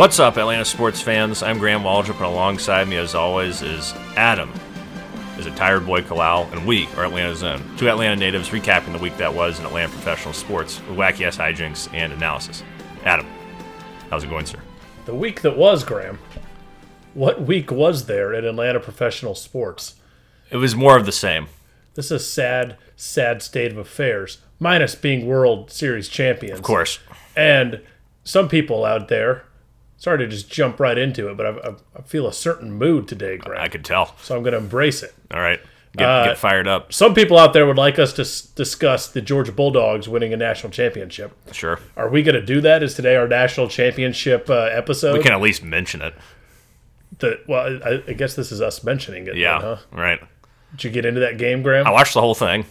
What's up, Atlanta sports fans? I'm Graham Waldrop, and alongside me, as always, is Adam. Is a tired boy Kalal, and we are Atlanta's own. Two Atlanta natives recapping the week that was in Atlanta professional sports with wacky ass hijinks and analysis. Adam, how's it going, sir? The week that was, Graham. What week was there in Atlanta professional sports? It was more of the same. This is a sad, sad state of affairs, minus being World Series champions. Of course. And some people out there, sorry to just jump right into it, but I, I, I feel a certain mood today, Graham. I could tell. so I'm going to embrace it. All right. Get, Uh, get fired up. Some people out there would like us to s- discuss the Georgia Bulldogs winning a national championship. Sure. Are we going to do that? Is today our national championship uh, episode? We can at least mention it. The- well, I, I guess this is us mentioning it. Yeah. Then, huh? Right. Did you get into that game, Graham? I watched the whole thing.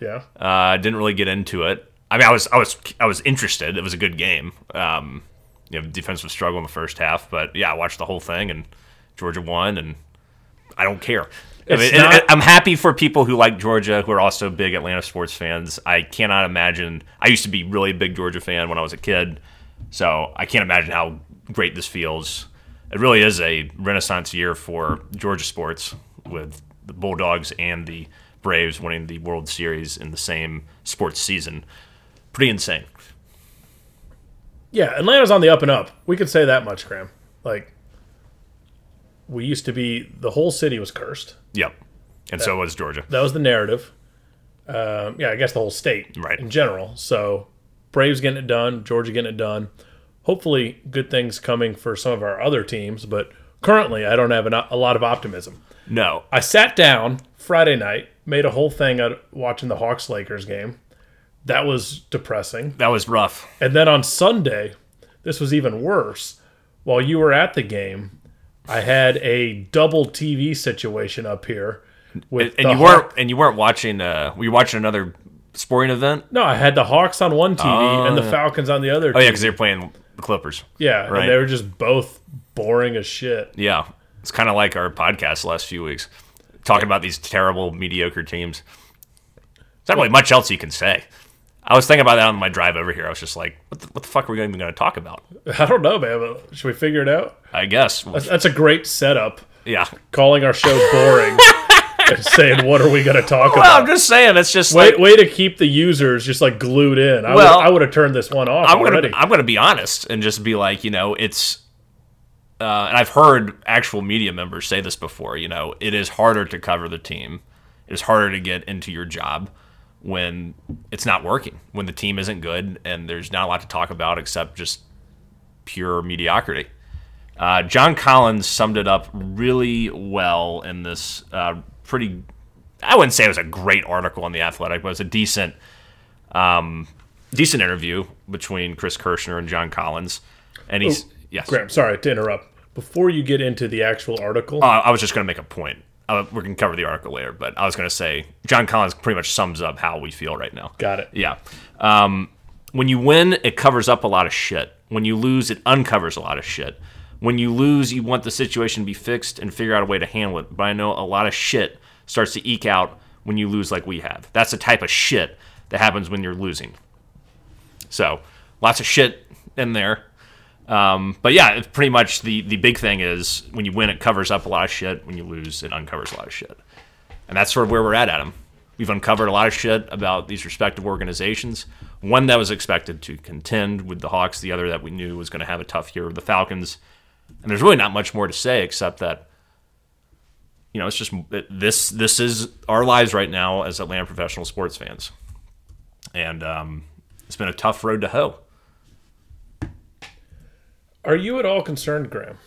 yeah. Uh, I didn't really get into it. I mean, I was, I was, I was interested. It was a good game. Um, you know, defense was struggling in the first half, but yeah, I watched the whole thing and Georgia won, and I don't care. I mean, not- I'm happy for people who like Georgia, who are also big Atlanta sports fans. I cannot imagine. I used to be really a big Georgia fan when I was a kid, so I can't imagine how great this feels. It really is a renaissance year for Georgia sports, with the Bulldogs and the Braves winning the World Series in the same sports season. Pretty insane. Yeah, Atlanta's on the up and up. We could say that much, Graham. Like, we used to be, the whole city was cursed. Yep. And so was Georgia. That was the narrative. Um, yeah, I guess the whole state Right. in general. So, Braves getting it done, Georgia getting it done. Hopefully, good things coming for some of our other teams, but currently, I don't have an, a lot of optimism. No. I sat down Friday night, made a whole thing out of watching the Hawks Lakers game. That was depressing. That was rough. And then on Sunday, this was even worse. While you were at the game, I had a double TV situation up here with And the you weren't and you weren't watching uh were you watching another sporting event? No, I had the Hawks on one TV and the Falcons on the other. Oh yeah, because they're playing the Clippers. yeah, right. and they were just both boring as shit. Yeah, it's kind of like our podcast last few weeks, talking about these terrible, mediocre teams. There's not really much else you can say. I was thinking about that on my drive over here. I was just like, what the, what the fuck are we even going to talk about? I don't know, man. But should we figure it out? I guess. That's a great setup. Yeah. Calling our show boring and saying, "What are we going to talk Well, about?" I'm just saying. It's just Way, like way to keep the users just like glued in. I Well, would, I would have turned this one off I'm gonna already. I'm gonna be honest and just be like, you know, it's. Uh, and I've heard actual media members say this before. You know, it is harder to cover the team. It is harder to get into your job when it's not working, when the team isn't good, and there's not a lot to talk about except just pure mediocrity. Uh, John Collins summed it up really well in this uh, pretty. I wouldn't say it was a great article on the Athletic, but it was a decent um, decent interview between Chris Kirschner and John Collins. And he's yes. Graham, sorry to interrupt. Before you get into the actual article, Uh, I was just going to make a point. Uh, we can cover the article later, but I was going to say John Collins pretty much sums up how we feel right now. got it. Yeah. Um, when you win, it covers up a lot of shit. When you lose, it uncovers a lot of shit. When you lose, you want the situation to be fixed and figure out a way to handle it. But I know a lot of shit starts to eke out when you lose, like we have. That's the type of shit that happens when you're losing. So, lots of shit in there. Um, but yeah, it's pretty much the, the big thing is when you win, it covers up a lot of shit. When you lose, it uncovers a lot of shit. And that's sort of where we're at, Adam. We've uncovered a lot of shit about these respective organizations. One that was expected to contend with the Hawks, the other that we knew was going to have a tough year with the Falcons. And there's really not much more to say except that, you know, it's just this. This is our lives right now as Atlanta professional sports fans, and um, it's been a tough road to hoe. Are you at all concerned, Graham?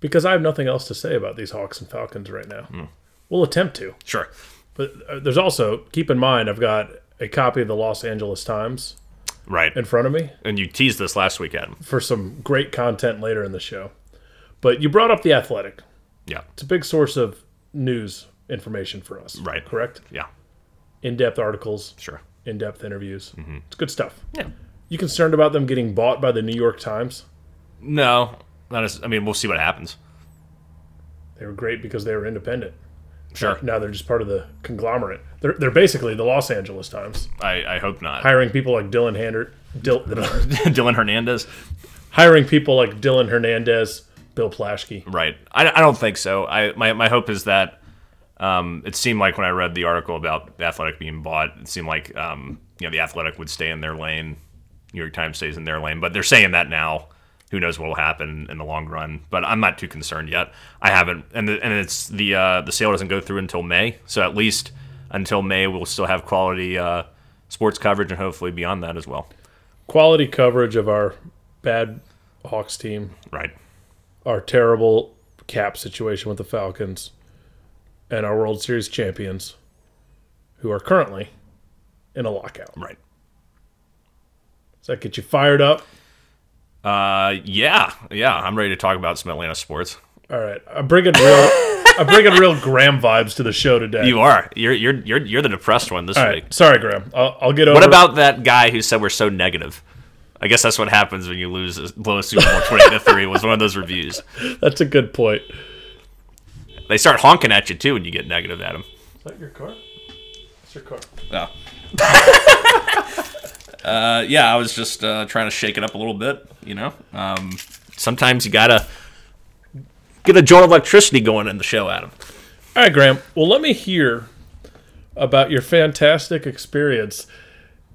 Because I have nothing else to say about these Hawks and Falcons right now. Hmm. We'll attempt to. Sure. But uh, there's also, keep in mind, I've got a copy of the Los Angeles Times Right. in front of me And you teased this last week, Adam. for some great content later in the show. But you brought up The Athletic. Yeah. It's a big source of news information for us. Right. Correct? Yeah. In depth articles, Sure. in depth interviews. Mm-hmm. It's good stuff. Yeah. You concerned about them getting bought by the New York Times? No. Not as, I mean, we'll see what happens. They were great because they were independent. Sure. Now they're just part of the conglomerate. They're, they're basically the Los Angeles Times, I, I hope not. hiring people like Dylan Hander. Dil, Dylan Hernandez. hiring people like Dylan Hernandez, Bill Plaschke. Right. I, I don't think so. I my, my hope is that um, it seemed like when I read the article about the Athletic being bought, it seemed like um, you know the Athletic would stay in their lane. New York Times stays in their lane, but they're saying that now. Who knows what will happen in the long run? But I'm not too concerned yet. I haven't, and the, and it's the uh, the sale doesn't go through until May, so at least until May we'll still have quality uh, sports coverage and hopefully beyond that as well. Quality coverage of our bad Hawks team, Right. our terrible cap situation with the Falcons, and our World Series champions, who are currently in a lockout. Right. Does that get you fired up? Uh, yeah, yeah. I'm ready to talk about some Atlanta sports. All right, I'm bringing real, I'm bringing real Graham vibes to the show today. You are. You're you're you're you're the depressed one this All week. right, sorry, Graham. I'll, I'll get over. What about that guy who said we're so negative? I guess that's what happens when you lose blow a Super Bowl twenty to three. Was one of those reviews. That's a good point. They start honking at you too when you get negative at them. Is that your car? It's your car. Oh. uh, yeah, I was just uh, trying to shake it up a little bit. You know, um, sometimes you gotta get a joint of electricity going in the show, Adam. All right, Graham. Well, let me hear about your fantastic experience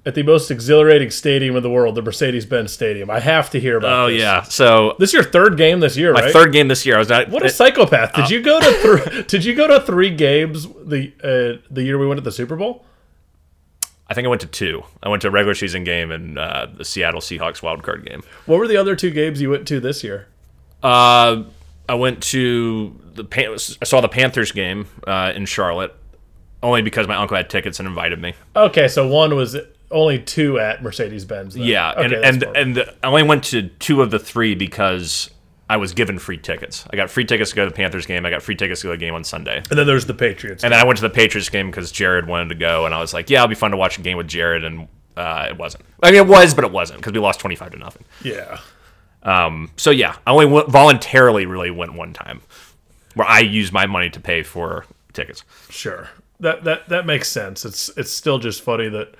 at the most exhilarating stadium in the world, the Mercedes-Benz Stadium. I have to hear about Oh this. yeah. So This is your third game this year, my right? third game this year, I was at What a psychopath! Did you go to three? did you go to three games the uh, the year we went to the Super Bowl? I think I went to two. I went to a regular season game and uh, the Seattle Seahawks wild card game. What were the other two games you went to this year? Uh, I went to the Pan- I saw the Panthers game uh, in Charlotte, only because my uncle had tickets and invited me. Okay, so one was only two at Mercedes-Benz. Yeah, Okay, and and and the, I only went to two of the three because I was given free tickets. I got free tickets to go to the Panthers game. I got free tickets to go to the game on Sunday. and then there's the Patriots. And then I went to the Patriots game because Jared wanted to go, and I was like, "Yeah, it'll be fun to watch a game with Jared." And uh, it wasn't. I mean, it was, but it wasn't because we lost twenty five to nothing. yeah. Um, so yeah, I only went, voluntarily really went one time, where I used my money to pay for tickets. Sure. That that that makes sense. It's it's still just funny that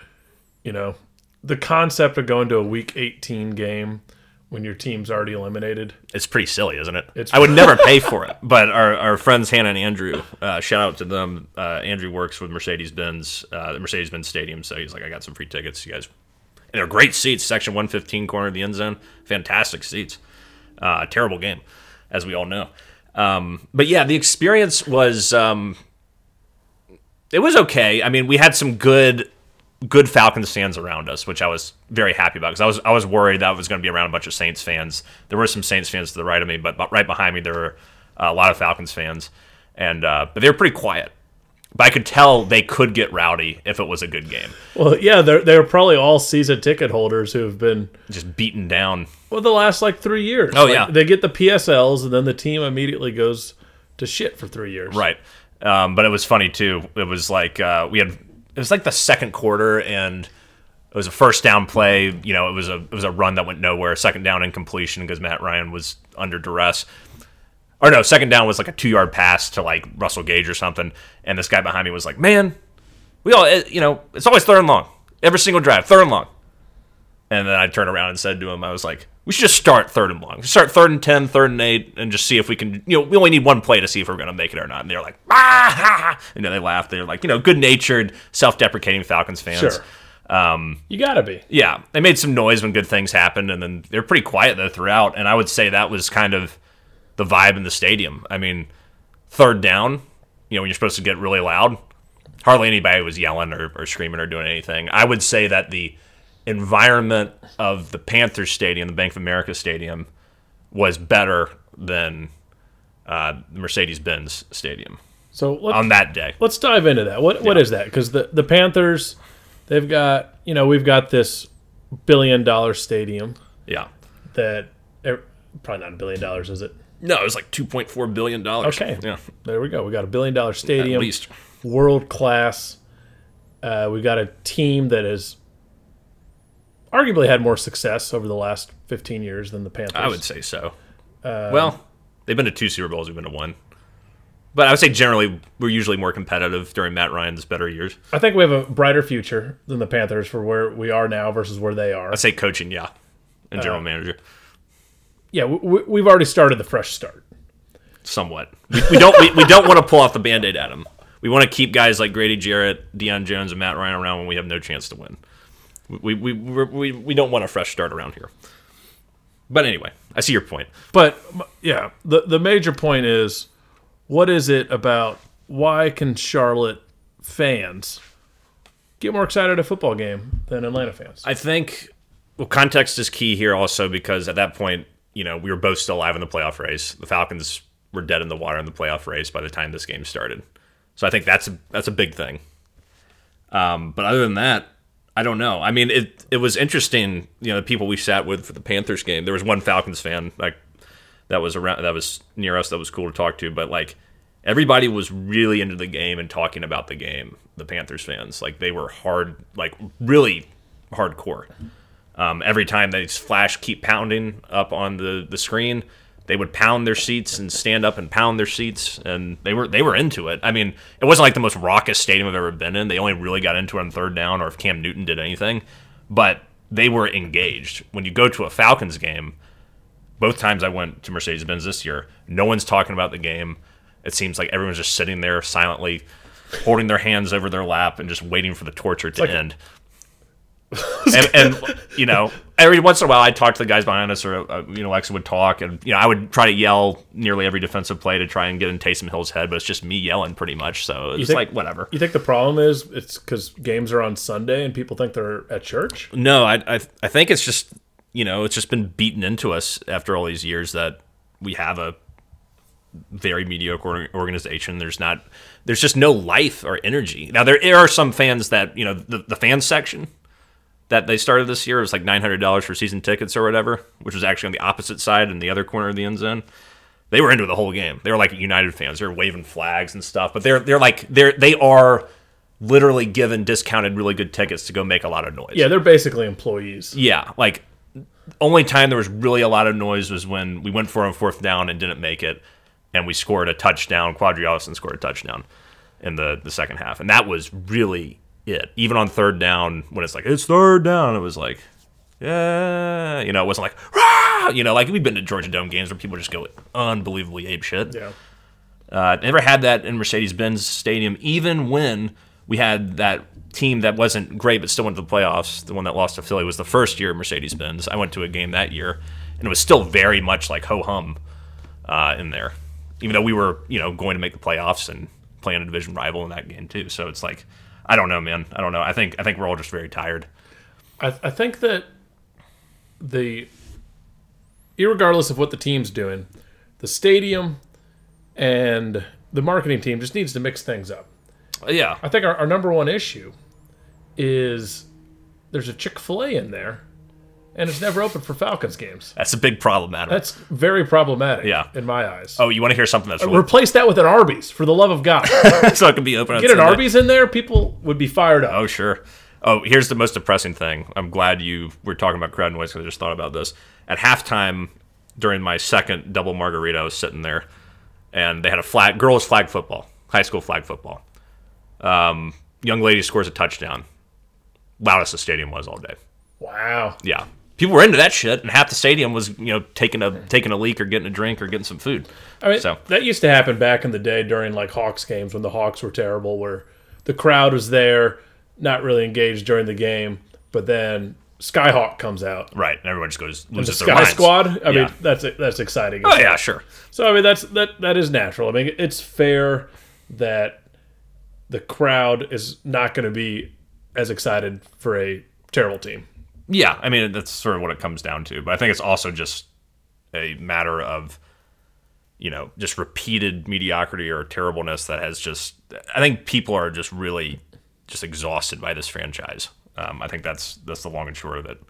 you know the concept of going to a week 18 game when your team's already eliminated. It's pretty silly, isn't it? It's- I would never pay for it, but our, our friends Hannah and Andrew, uh, shout out to them. Uh, Andrew works with Mercedes Benz, uh, the Mercedes Benz Stadium, so he's like, I got some free tickets, you guys. And they're great seats, section 115, corner of the end zone, fantastic seats. Uh, terrible game, as we all know. Um, but yeah, the experience was um, it was okay. I mean, we had some good good Falcons fans around us, which I was very happy about because I was I was worried that I was going to be around a bunch of Saints fans. There were some Saints fans to the right of me, but, but right behind me there were uh, a lot of Falcons fans, and uh, but they were pretty quiet. But I could tell they could get rowdy if it was a good game, Well, yeah, they're they're probably all season ticket holders who have been just beaten down. well the last like three years. Oh, Like, yeah. they get the PSLs and then the team immediately goes to shit for three years. Right. Um, but it was funny too. It was like uh, we had it was like the second quarter and it was a first down play. You know, it was a it was a run that went nowhere. Second down incompletion because Matt Ryan was under duress. Or no, second down was like a two yard pass to like Russell Gage or something. And this guy behind me was like, "Man, we all you know it's always third and long. Every single drive, third and long." And then I turned around and said to him, I was like, we should just start third and long. Start third and 10, third and 8, and just see if we can, you know, we only need one play to see if we're going to make it or not. And they're like, ah, ha, ha. And then they laugh. They're like, you know, good natured, self deprecating Falcons fans. Sure. Um, You gotta be. yeah, they made some noise when good things happened, and then they're pretty quiet though throughout. And I would say that was kind of the vibe in the stadium. I mean, third down, you know, when you're supposed to get really loud, hardly anybody was yelling or, or screaming or doing anything. I would say that the environment of the Panthers Stadium, the Bank of America Stadium, was better than uh, the Mercedes Benz Stadium So on that day. let's dive into that. What what Yeah. is that? Because the the Panthers, they've got you know we've got this billion dollar stadium Yeah. that er, probably not a billion dollars, is it? No, it was like two point four billion dollars. Okay. Yeah. There we go. We got a billion dollar stadium. At least. world class. Uh, we got a team that has arguably had more success over the last 15 years than the Panthers. I would say so. Uh, well, they've been to two Super Bowls. We've been to one. But I would say generally we're usually more competitive during Matt Ryan's better years. I think we have a brighter future than the Panthers for where we are now versus where they are. I'd say coaching, yeah, and general uh, manager. yeah, we, we've already started the fresh start. somewhat. We, we don't we, we don't want to pull off the band-aid at him. We want to keep guys like Grady Jarrett, Deion Jones, and Matt Ryan around when we have no chance to win. We we we, we, don't want a fresh start around here. But anyway, I see your point. But yeah, the the major point is, what is it about? Why can Charlotte fans get more excited at a football game than Atlanta fans? I think well, context is key here also because at that point, you know, we were both still alive in the playoff race. The Falcons were dead in the water in the playoff race by the time this game started. So I think that's a, that's a big thing. Um, but other than that, I don't know. I mean, it it was interesting. You know, the people we sat with for the Panthers game. There was one Falcons fan like that was around that was near us that was cool to talk to. But like everybody was really into the game and talking about the game. The Panthers fans like they were hard, like really hardcore. Um, every time they flash keep pounding up on the the screen, they would pound their seats and stand up and pound their seats, and they were they were into it. I mean, it wasn't like the most raucous stadium I've ever been in. They only really got into it on third down, or if Cam Newton did anything, but they were engaged. When you go to a Falcons game, both times I went to Mercedes Benz this year, no one's talking about the game. It seems like everyone's just sitting there silently, holding their hands over their lap and just waiting for the torture to end. and, and you know, every once in a while, I'd talk to the guys behind us, or uh, you know, Alexa would talk, and you know, I would try to yell nearly every defensive play to try and get in Taysom Hill's head, but it's just me yelling pretty much. So it's like whatever. you think the problem is it's because games are on Sunday and people think they're at church? No, I, I I think it's just you know it's just been beaten into us after all these years that we have a very mediocre organization. There's not there's just no life or energy. Now there are some fans that you know the the fan section that they started this year It was like nine hundred dollars for season tickets or whatever, which was actually on the opposite side in the other corner of the end zone. They were into the whole game. They were like United fans. They were waving flags and stuff. But they're they're like they're they are literally given discounted really good tickets to go make a lot of noise. Yeah, they're basically employees. Yeah, like only time there was really a lot of noise was when we went for on fourth down and didn't make it, and we scored a touchdown. Qadree Ollison scored a touchdown in the the second half, and that was really it. Even on third down, when it's like it's third down, it was like, yeah, you know, it wasn't like, Rah! you know, like we've been to Georgia Dome games where people just go unbelievably ape shit. Yeah. Uh, never had that in Mercedes Benz Stadium, even when we had that team that wasn't great but still went to the playoffs. The one that lost to Philly was the first year Mercedes Benz. I went to a game that year, and it was still very much like ho hum uh, in there, even though we were you know going to make the playoffs and playing a division rival in that game too. So it's like I don't know, man. I don't know. I think I think we're all just very tired. I, I think that the, irregardless of what the team's doing, the stadium and the marketing team just needs to mix things up. Uh, yeah, I think our, our number one issue is there's a Chick fil A in there and it's never open for Falcons games. that's a big problem, Adam. That's very problematic Yeah. in my eyes. oh, you want to hear something that's really, Replace that with an Arby's, for the love of God. so it can be open? on Get an Sunday? Arby's in there, people would be fired up. Oh, sure. Oh, here's the most depressing thing. I'm glad you were talking about crowd noise because I just thought about this. At halftime, during my second double margarita, I was sitting there, and they had a flag, girls flag football, high school flag football. Um, young lady scores a touchdown. Loudest the stadium was all day. Wow. Yeah, people were into that shit, and half the stadium was you know taking a taking a leak or getting a drink or getting some food. I mean, So- that used to happen back in the day during like Hawks games when the Hawks were terrible, where the crowd was there, not really engaged during the game, but then Skyhawk comes out. Right, and everyone just goes The loses their Sky minds. Squad. I Yeah. mean, that's that's exciting. Oh yeah, sure. So I mean, that's that that is natural. I mean, it's fair that the crowd is not going to be as excited for a terrible team. Yeah, I mean that's sort of what it comes down to. But I think it's also just a matter of you know just repeated mediocrity or terribleness that has just. I think people are just really just exhausted by this franchise. Um, I think that's that's the long and short of it.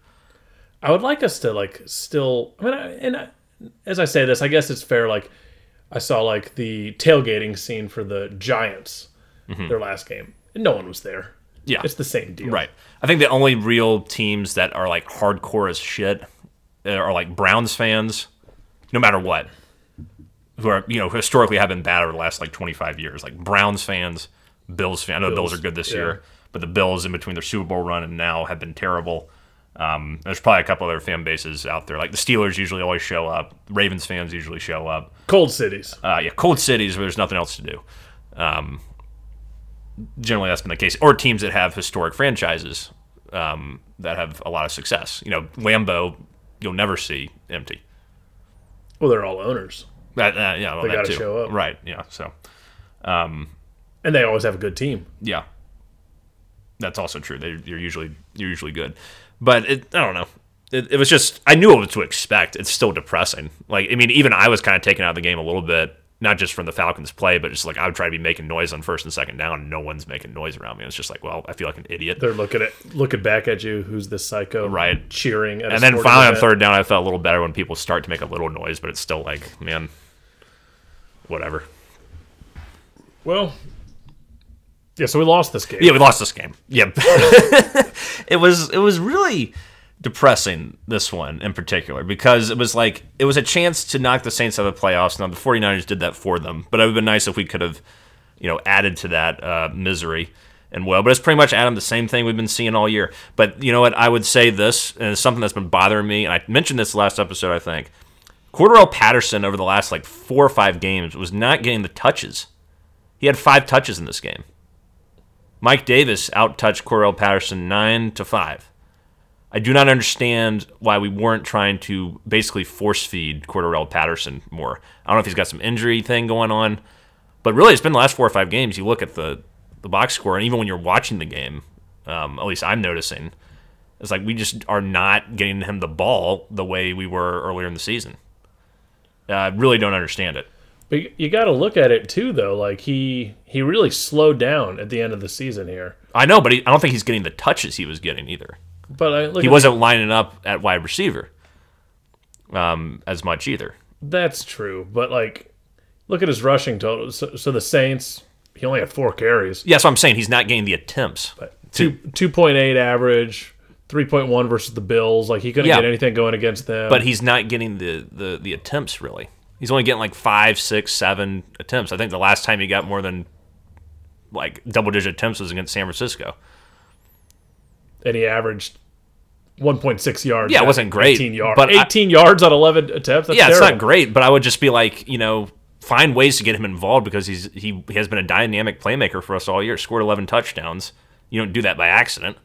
I would like us to like still. I mean, I, and I, as I say this, I guess it's fair. Like I saw like the tailgating scene for the Giants, their last game, and no one was there. Yeah, It's the same deal, right. I think the only real teams that are like hardcore as shit uh, are like Browns fans, no matter what, who are you know historically have been bad over the last like 25 years. Like Browns fans, Bills fans. I know the Bills Bills, are good this yeah. year, but the Bills in between their Super Bowl run and now have been terrible. Um, there's probably a couple other fan bases out there. Like the Steelers usually always show up. Ravens fans usually show up. Cold cities. Uh, yeah, cold cities where there's nothing else to do. Um, generally, that's been the case. Or teams that have historic franchises um, that have a lot of success. You know, Lambeau, you'll never see empty. Well, they're all owners, That, uh, yeah, well, They gotta show up. Right. Yeah. So, and they always have a good team. yeah, that's also true. They, you're usually you're usually good, but it, I don't know. It, it was just I knew what to expect. It's still depressing. Like I mean, even I was kind of taken out of the game a little bit, not just from the Falcons' play, but just like I would try to be making noise on first and second down, and no one's making noise around me. It's just like, well, I feel like an idiot. They're looking at looking back at you. Who's this psycho? Right. Cheering. And then finally on third down, I felt a little better when people start to make a little noise, but it's still like, man, whatever. Well, yeah. So we lost this game. Yeah, we lost this game. Yeah, it was it was really depressing this one in particular because it was like it was a chance to knock the Saints out of the playoffs. Now the 49ers did that for them, but it would have been nice if we could have, you know, added to that uh, misery and well. But it's pretty much Adam the same thing we've been seeing all year. But you know what? I would say this, and it's something that's been bothering me, and I mentioned this last episode, I think. Cordarrelle Patterson over the last like four or five games was not getting the touches. He had five touches in this game. Mike Davis out touched Cordarrelle Patterson nine to five. I do not understand why we weren't trying to basically force feed Cordarrelle Patterson more. I don't know if he's got some injury thing going on, but really, it's been the last four or five games. You look at the the box score, and even when you're watching the game, um, at least I'm noticing, it's like we just are not getting him the ball the way we were earlier in the season. Uh, I really don't understand it. But you got to look at it too, though. Like he he really slowed down at the end of the season here. I know, but he, I don't think he's getting the touches he was getting either. But I look He wasn't lining up at wide receiver um, as much either. That's true, but like, look at his rushing total. So, so the Saints, he only had four carries, Yeah, so I'm saying he's not getting the attempts. but two two point eight average, three point one versus the Bills. Like he couldn't Yeah. get anything going against them. but he's not getting the, the, the attempts really. He's only getting like five, six, seven attempts. I think the last time he got more than like double digit attempts was against San Francisco. and he averaged one point six yards. Yeah, it wasn't great, Eighteen yards, but I- eighteen yards on eleven attempts. That's yeah, it's not great, but I would just be like, you know, find ways to get him involved because he's he, he has been a dynamic playmaker for us all year. Scored 11 touchdowns. You don't do that by accident,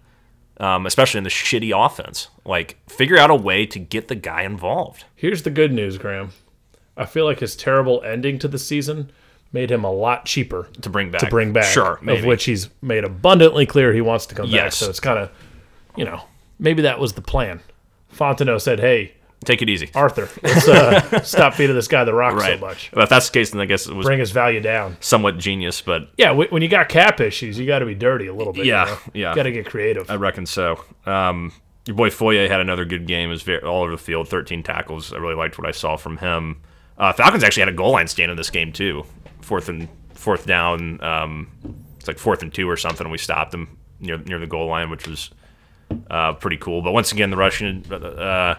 um, especially in the shitty offense. Like, figure out a way to get the guy involved. Here's the good news, Graham. I feel like his terrible ending to the season made him a lot cheaper to bring back. to bring back. Sure, maybe. Of which he's made abundantly clear he wants to come back. Yes. So it's kind of, you know, maybe that was the plan. Fontenot said, "Hey, Take it easy. Arthur, let's uh, stop feeding this guy the rock Right. so much. But if that's the case, then I guess it was Bring his value down." somewhat genius, but Yeah, wh- when you got cap issues, you got to be dirty a little bit. Yeah, you know? yeah. Got to get creative. I reckon so. Um, your boy Foye had another good game. Was all over the field, 13 tackles. I really liked what I saw from him. Uh, Falcons actually had a goal line stand in this game too. Fourth and fourth down. Um, it's like fourth and two or something. And we stopped them near near the goal line, which was uh, pretty cool. But once again, the Russian. Uh,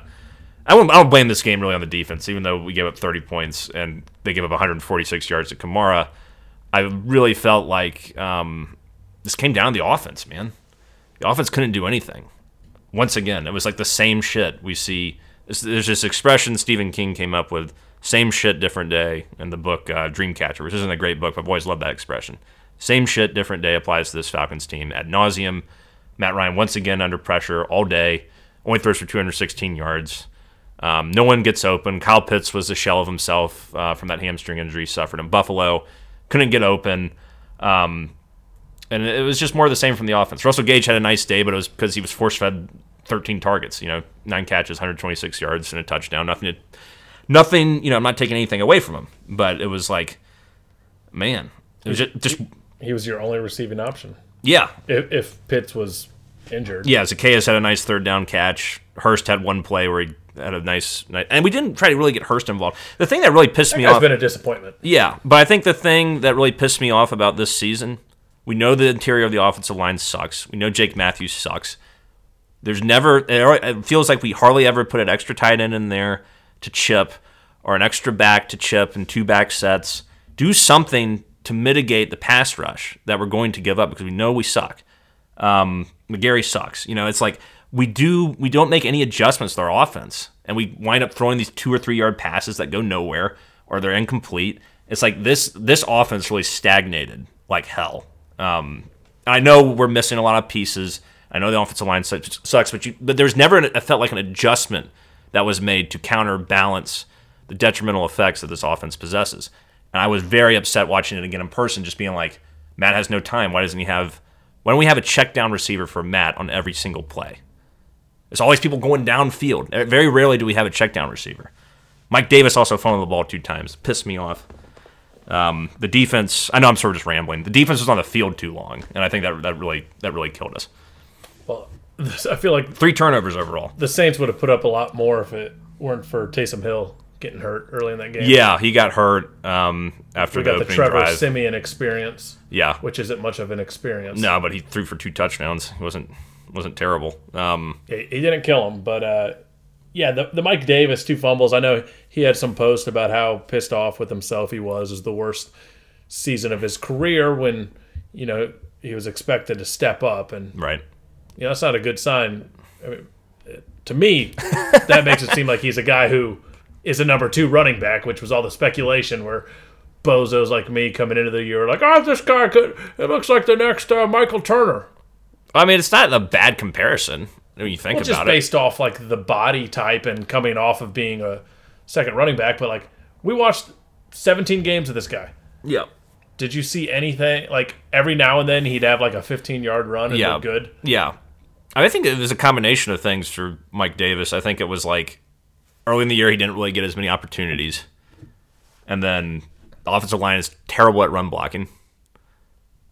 I won't, I don't blame this game really on the defense, even though we gave up 30 points and they gave up 146 yards to Kamara. I really felt like um, this came down to the offense, man. The offense couldn't do anything. Once again, it was like the same shit we see. There's there's this expression Stephen King came up with: "Same shit, different day." In the book uh, Dreamcatcher, which isn't a great book, but I've always loved that expression. Same shit, different day applies to this Falcons team ad nauseum. Matt Ryan once again under pressure all day, only throws for 216 yards. Um, no one gets open. Kyle Pitts was a shell of himself uh, from that hamstring injury he suffered in Buffalo. Couldn't get open. Um, and it was just more of the same from the offense. Russell Gage had a nice day, but it was because he was force fed 13 targets, you know, nine catches, 126 yards, and a touchdown. Nothing, to, nothing. You know, I'm not taking anything away from him, but it was like, man, it was just, just He was your only receiving option yeah, if, if Pitts was injured. yeah. Zaccheaus had a nice third down catch. Hurst had one play where he had a nice, nice and we didn't try to really get Hurst involved. The thing that really pissed me That's off. been a disappointment. Yeah, but I think the thing that really pissed me off about this season, we know the interior of the offensive line sucks. We know Jake Matthews sucks. There's never it feels like we hardly ever put an extra tight end in there to chip or an extra back to chip and two back sets. Do something to mitigate the pass rush that we're going to give up because we know we suck. Um, McGary sucks. You know, it's like we do we don't make any adjustments to our offense, and we wind up throwing these two or three yard passes that go nowhere or they're incomplete. It's like this this offense really stagnated like hell. Um, I know we're missing a lot of pieces. I know the offensive line sucks, but you, but there's never it felt like an adjustment that was made to counterbalance the detrimental effects that this offense possesses. And I was very upset watching it again in person, just being like, Matt has no time. Why doesn't he have? Why don't we have a check down receiver for Matt on every single play? There's always people going downfield. Very rarely do we have a check down receiver. Mike Davis also fumbled the ball two times. Pissed me off. Um, the defense. I know I'm sort of just rambling. The defense was on the field too long, and I think that that really that really killed us. Well, I feel like three turnovers overall. The Saints would have put up a lot more if it weren't for Taysom Hill getting hurt early in that game. Yeah, he got hurt um, after we the got the Trevor drive. Siemian experience. Yeah, which isn't much of an experience. No, but he threw for two touchdowns. He wasn't wasn't terrible. Um, yeah, he didn't kill him, but uh, yeah, the, the Mike Davis two fumbles. I know he had some post about how pissed off with himself he was. Is the worst season of his career when you know he was expected to step up, and right. You know that's not a good sign. I mean, to me, that makes it seem like he's a guy who is a number two running back, which was all the speculation where bozos like me coming into the year like, oh, this guy could. It looks like the next uh, Michael Turner. I mean, it's not a bad comparison when you think well, about just it. based off like the body type and coming off of being a second running back. But like, we watched 17 games of this guy. Yeah. Did you see anything like every now and then he'd have like a 15 yard run and yeah. look good? Yeah. I think it was a combination of things for Mike Davis. I think it was like early in the year he didn't really get as many opportunities, and then the offensive line is terrible at run blocking.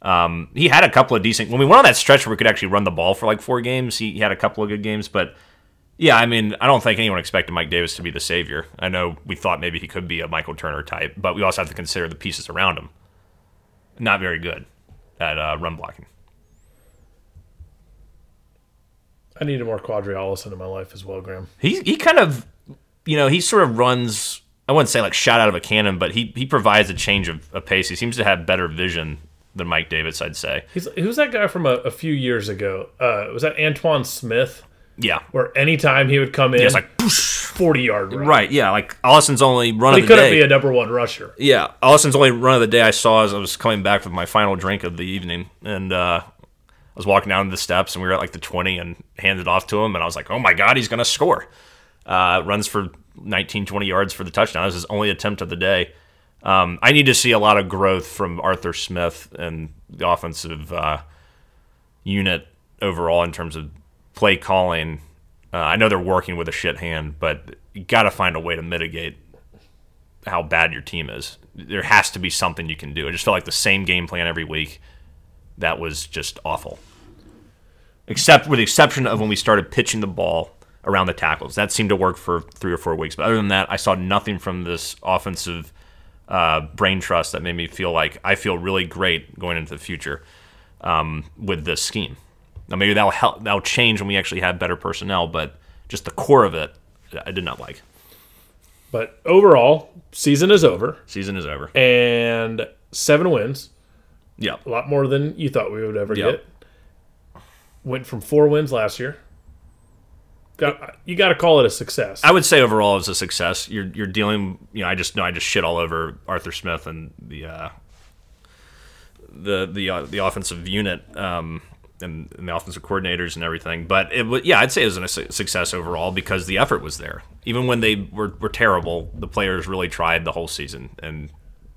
Um, he had a couple of decent when we went on that stretch where we could actually run the ball for like four games. He, he had a couple of good games, but yeah, I mean, I don't think anyone expected Mike Davis to be the savior. I know we thought maybe he could be a Michael Turner type, but we also have to consider the pieces around him. Not very good at uh, run blocking. I needed more Qadree Ollison in my life as well, Graham. He he kind of, you know, he sort of runs. I wouldn't say like shot out of a cannon, but he he provides a change of, of pace. He seems to have better vision than Mike Davis, I'd say. He's who's that guy from a, a few years ago? Uh, was that Antone Smith? Yeah. Where anytime he would come in, yeah, it's like poosh. forty yard run. Right. Yeah. Like Ollison's only run But of he couldn't day. be a number one rusher. Yeah, Ollison's only run of the day I saw as I was coming back with my final drink of the evening, and uh, I was walking down the steps, and we were at like the twenty, and handed off to him, and I was like, "Oh my god, he's gonna score!" Uh, runs for 19, 20 yards for the touchdown. That was his only attempt of the day. Um, I need to see a lot of growth from Arthur Smith and the offensive uh, unit overall in terms of play calling. Uh, I know they're working with a shit hand, but you got to find a way to mitigate how bad your team is. There has to be something you can do. I just felt like the same game plan every week. That was just awful. Except with the exception of when we started pitching the ball around the tackles. That seemed to work for three or four weeks. But other than that, I saw nothing from this offensive uh, brain trust that made me feel like I feel really great going into the future um, with this scheme. Now maybe that'll help. That'll change when we actually have better personnel. But just the core of it, I did not like. But overall, season is over. Season is over. And seven wins. Yeah. A lot more than you thought we would ever Yep. get. Went from four wins last year. You got to call it a success. I would say overall it's a success. You're you're dealing. You know, I just know I just shit all over Arthur Smith and the uh, the the uh, the offensive unit um, and, and the offensive coordinators and everything. But it yeah, I'd say it was a success overall because the effort was there. Even when they were, were terrible, the players really tried the whole season, and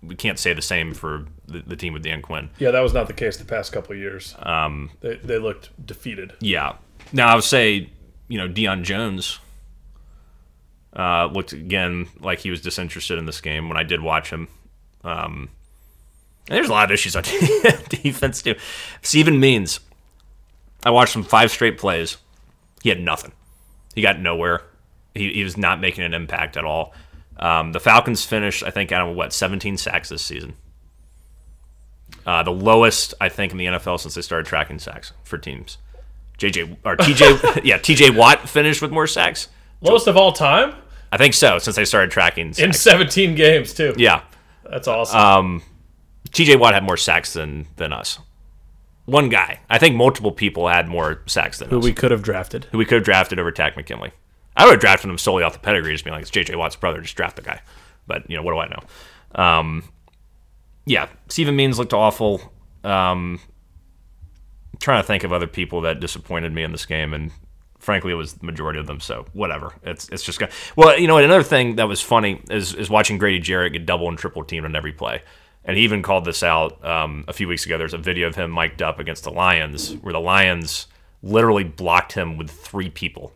we can't say the same for the, the team with Dan Quinn. yeah, that was not the case the past couple of years. Um, they they looked defeated. Yeah. Now I would say, you know, Deion Jones uh, looked again like he was disinterested in this game when I did watch him. Um, there's a lot of issues on defense too. Steven Means, I watched him five straight plays. He had nothing. He got nowhere. He, he was not making an impact at all. Um, the Falcons finished, I think, out of what 17 sacks this season. Uh, the lowest, I think, in the NFL since they started tracking sacks for teams. JJ or TJ, yeah, TJ Watt finished with more sacks. Most of all time I think so since they started tracking in 17 games too. yeah, That's awesome. um, TJ Watt had more sacks than than us. One guy. I think multiple people had more sacks than Who us. Who we could have drafted. who we could have drafted over Takk McKinley. I would have drafted him solely off the pedigree, just being like, it's J.J. Watt's brother, just draft the guy. But, you know, what do I know? Um, yeah, Steven Means looked awful. Um, trying to think of other people that disappointed me in this game, and frankly, it was the majority of them. So whatever. It's it's just got. Well, you know, another thing that was funny is is watching Grady Jarrett get double and triple teamed on every play. And he even called this out um, a few weeks ago. There's a video of him mic'd up against the Lions, where the Lions literally blocked him with three people,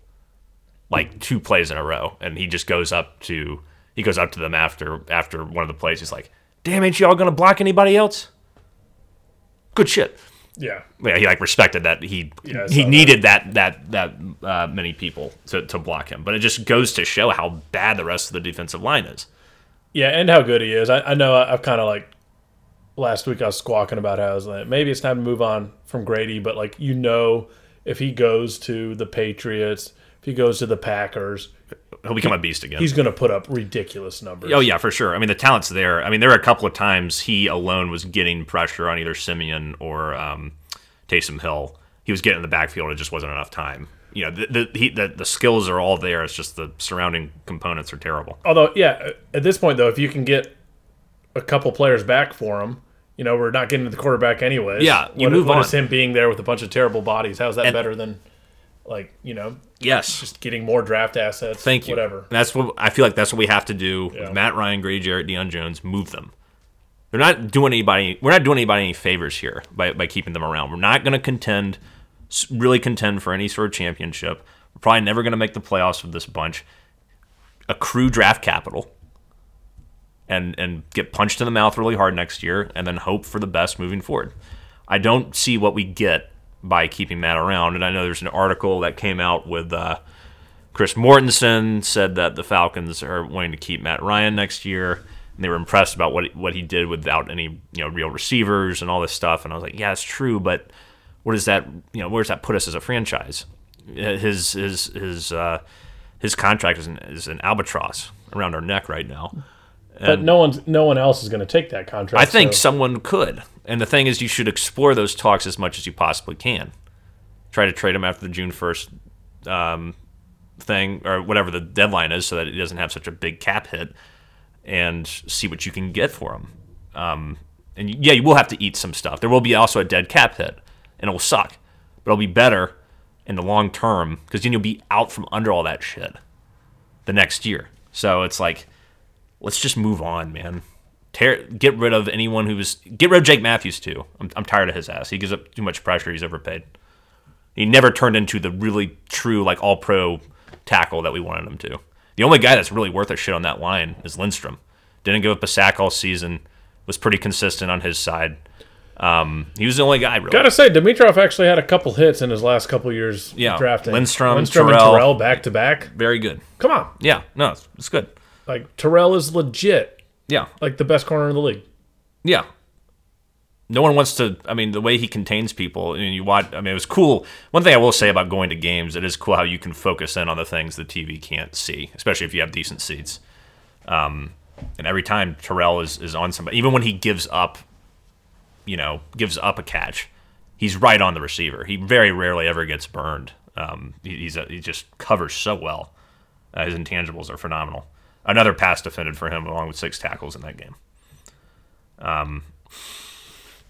like two plays in a row, and he just goes up to he goes up to them after after one of the plays. He's like, "Damn, ain't y'all gonna block anybody else?" Good shit Yeah. yeah, he like respected that he Yeah, he needed that that that uh, many people to, to block him. But it just goes to show how bad the rest of the defensive line is. Yeah, and how good he is. I, I know I, I've kind of like last week I was squawking about how I was like, maybe it's time to move on from Grady, but like you know, if he goes to the Patriots, if he goes to the Packers, He'll become a beast again. he's going to put up ridiculous numbers. Oh yeah, for sure. I mean, the talent's there. I mean, there were a couple of times he alone was getting pressure on either Siemian or um, Taysom Hill. He was getting in the backfield, and it just wasn't enough time. You know, the the, he, the the skills are all there. It's just the surrounding components are terrible. Although, yeah, at this point though, if you can get a couple players back for him, you know, we're not getting to the quarterback anyways. Yeah, you what, move what on. is him being there with a bunch of terrible bodies? How's that And- better than like you know Yes, just getting more draft assets? Thank you. Whatever. That's what I feel like. That's what we have to do Yeah. with Matt Ryan, gray Jarrett, Deion Jones. Move them. They're not doing anybody. We're not doing anybody any favors here by, by keeping them around. We're not going to contend, really contend for any sort of championship. We're probably never going to make the playoffs with this bunch. Accrue draft capital, and and get punched in the mouth really hard next year, and then hope for the best moving forward. I don't see what we get by keeping Matt around, and I know there's an article that came out with. Uh, Chris Mortensen said that the Falcons are wanting to keep Matt Ryan next year, and they were impressed about what what he did without any you know real receivers and all this stuff. And I was like, yeah, it's true, but what does that you know where does that put us as a franchise? Uh, His his his uh, his contract is an, is an albatross around our neck right now. But no one's no one else is going to take that contract. I think so- someone could, and the thing is, you should explore those talks as much as you possibly can. Try to trade him after the June first um, thing or whatever the deadline is, so that it doesn't have such a big cap hit, and see what you can get for him. Um, and yeah, you will have to eat some stuff. There will be also a dead cap hit, and it will suck, but it'll be better in the long term because then you'll be out from under all that shit the next year. So it's like, let's just move on, man. Tear, get rid of anyone who was get rid of Jake Matthews too. I'm, I'm tired of his ass. He gives up too much pressure. He's overpaid. He never turned into the really true like all pro tackle that we wanted him to. The only guy that's really worth a shit on that line is Lindstrom. Didn't give up a sack all season. Was pretty consistent on his side. Um, he was the only guy really. Gotta say, Dimitroff actually had a couple hits in his last couple years Yeah, drafting. Lindstrom, Lindstrom Terrell. and Terrell back to back. Very good. Come on, Yeah, no, it's, it's good. Like Terrell is legit, Yeah, like the best corner in the league. Yeah. No one wants to. I mean, the way he contains people, and you watch. I mean, it was cool. One thing I will say about going to games, it is cool how you can focus in on the things the TV can't see, especially if you have decent seats. Um, and every time Terrell is is on somebody, even when he gives up, you know, gives up a catch, he's right on the receiver. He very rarely ever gets burned. Um, he, he's a, he just covers so well. Uh, his intangibles are phenomenal. Another pass defended for him, along with six tackles in that game.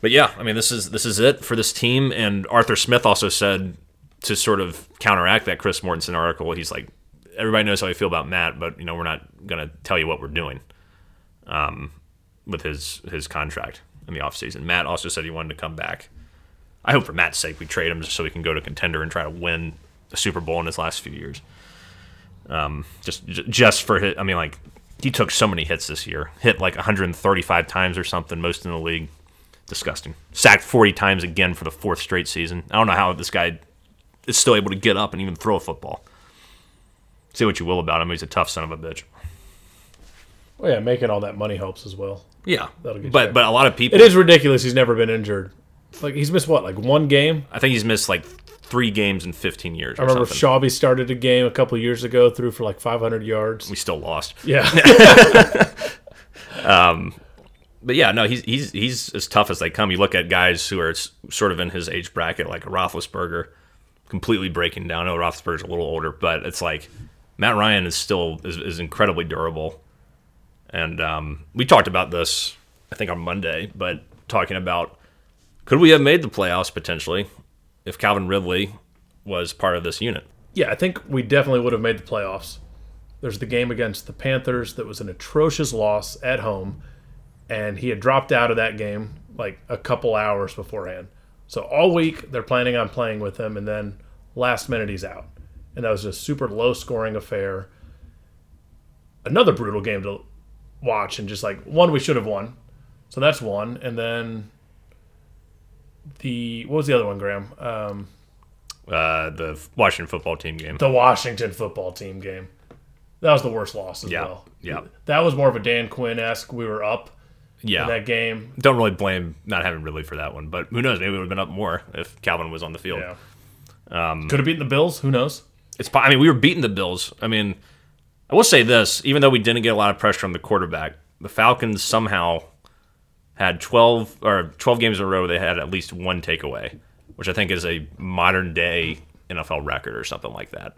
But yeah, I mean this is this is it for this team. And Arthur Smith also said to sort of counteract that Chris Mortensen article, he's like, everybody knows how I feel about Matt, but you know we're not gonna tell you what we're doing um, with his his contract in the offseason. Matt also said he wanted to come back. I hope for Matt's sake we trade him just so he can go to contender and try to win a Super Bowl in his last few years. Um, just just for his, I mean like he took so many hits this year, hit like 135 times or something, most in the league disgusting. Sacked 40 times again for the fourth straight season. I don't know how this guy is still able to get up and even throw a football. Say what you will about him, he's a tough son of a bitch. Well, yeah, making all that money helps as well. Yeah, That'll get but but a lot of people. It is ridiculous. He's never been injured. Like he's missed what, like one game. I think he's missed like three games in 15 years. I remember something. Shawby started a game a couple years ago, threw for like 500 yards. we still lost. Yeah, but yeah, no, he's he's he's as tough as they come. You look at guys who are sort of in his age bracket, like Roethlisberger, completely breaking down. I know Roethlisberger's a little older, but it's like Matt Ryan is still is, is incredibly durable. And um, we talked about this, I think, on Monday, but talking about could we have made the playoffs potentially if Calvin Ridley was part of this unit? Yeah, I think we definitely would have made the playoffs. There's the game against the Panthers that was an atrocious loss at home, and he had dropped out of that game like a couple hours beforehand. So all week they're planning on playing with him, and then last minute he's out, and that was a super low scoring affair. Another brutal game to watch, and just like one we should have won, so that's one, and then the what was the other one, Graham? Um, Uh, the Washington football team game. the Washington football team game. That was the worst loss as Yeah, well. yeah. That was more of a Dan Quinn esque. We were up Yeah. in that game. Don't really blame not having Ridley for that one, but who knows? Maybe we would have been up more if Calvin was on the field. Yeah. Um, Could have beaten the Bills. Who knows? It's. I mean, we were beating the Bills. I mean, I will say this: even though we didn't get a lot of pressure on the quarterback, the Falcons somehow had twelve or twelve games in a row. They had at least one takeaway, which I think is a modern day NFL record or something like that.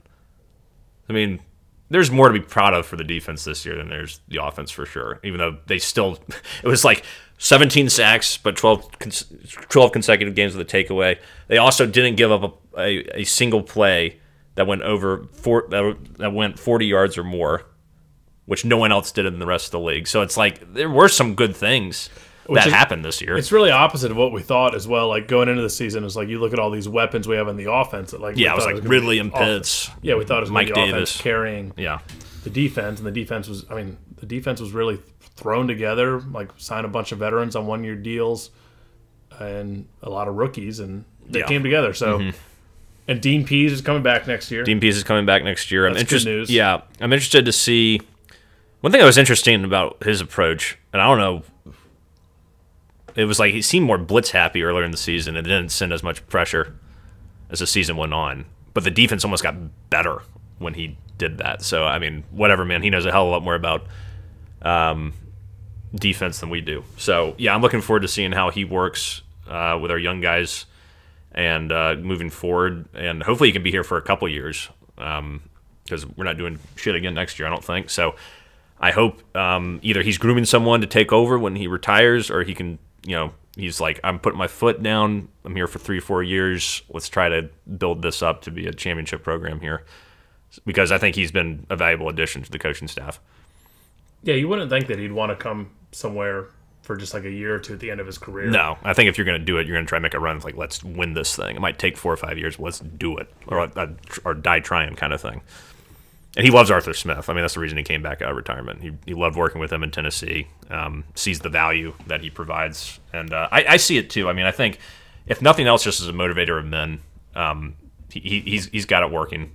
I mean, there's more to be proud of for the defense this year than there's the offense for sure. Even though they still, it was like 17 sacks, but 12, 12 consecutive games with a takeaway. They also didn't give up a, a, a single play that went over four, that, that went 40 yards or more, which no one else did in the rest of the league. So it's like there were some good things that is- happened this year. It's really opposite of what we thought as well. Like going into the season, it's like you look at all these weapons we have in the offense. That like yeah, it was like gonna be Ridley and offense. Pitts. Yeah, we thought it was Mike Mike Davis carrying Yeah. the defense, and the defense was. I mean, the defense was really thrown together. Like sign a bunch of veterans on one year deals, and a lot of rookies, and they Yeah. Mm-hmm. came together. So, and Dean Pees is coming back next year. Dean Pees is coming back next year. I'm That's good interested. news. Yeah, I'm interested to see. One thing that was interesting about his approach, and I don't know, it was like he seemed more blitz happy earlier in the season and didn't send as much pressure as the season went on. But the defense almost got better when he did that. So I mean, whatever, man. He knows a hell of a lot more about um, defense than we do. So yeah, I'm looking forward to seeing how he works uh, with our young guys and uh, moving forward. And hopefully, he can be here for a couple years because we're not doing shit again next year. I don't think so. I hope um, either he's grooming someone to take over when he retires, or he can, you know, he's like, I'm putting my foot down. I'm here for three, four years. Let's try to build this up to be a championship program here, because I think he's been a valuable addition to the coaching staff. Yeah, you wouldn't think that he'd want to come somewhere for just like a year or two at the end of his career. No, I think if you're going to do it, you're going to try and make a run. It's like, let's win this thing. It might take four or five years. Let's do it, or or die trying, kind of thing. And he loves Arthur Smith. I mean, that's the reason he came back out of retirement. He, he loved working with him in Tennessee. Um, sees the value that he provides, and uh, I, I see it too. I mean, I think if nothing else, just as a motivator of men, um, he, he- he's he's got it working,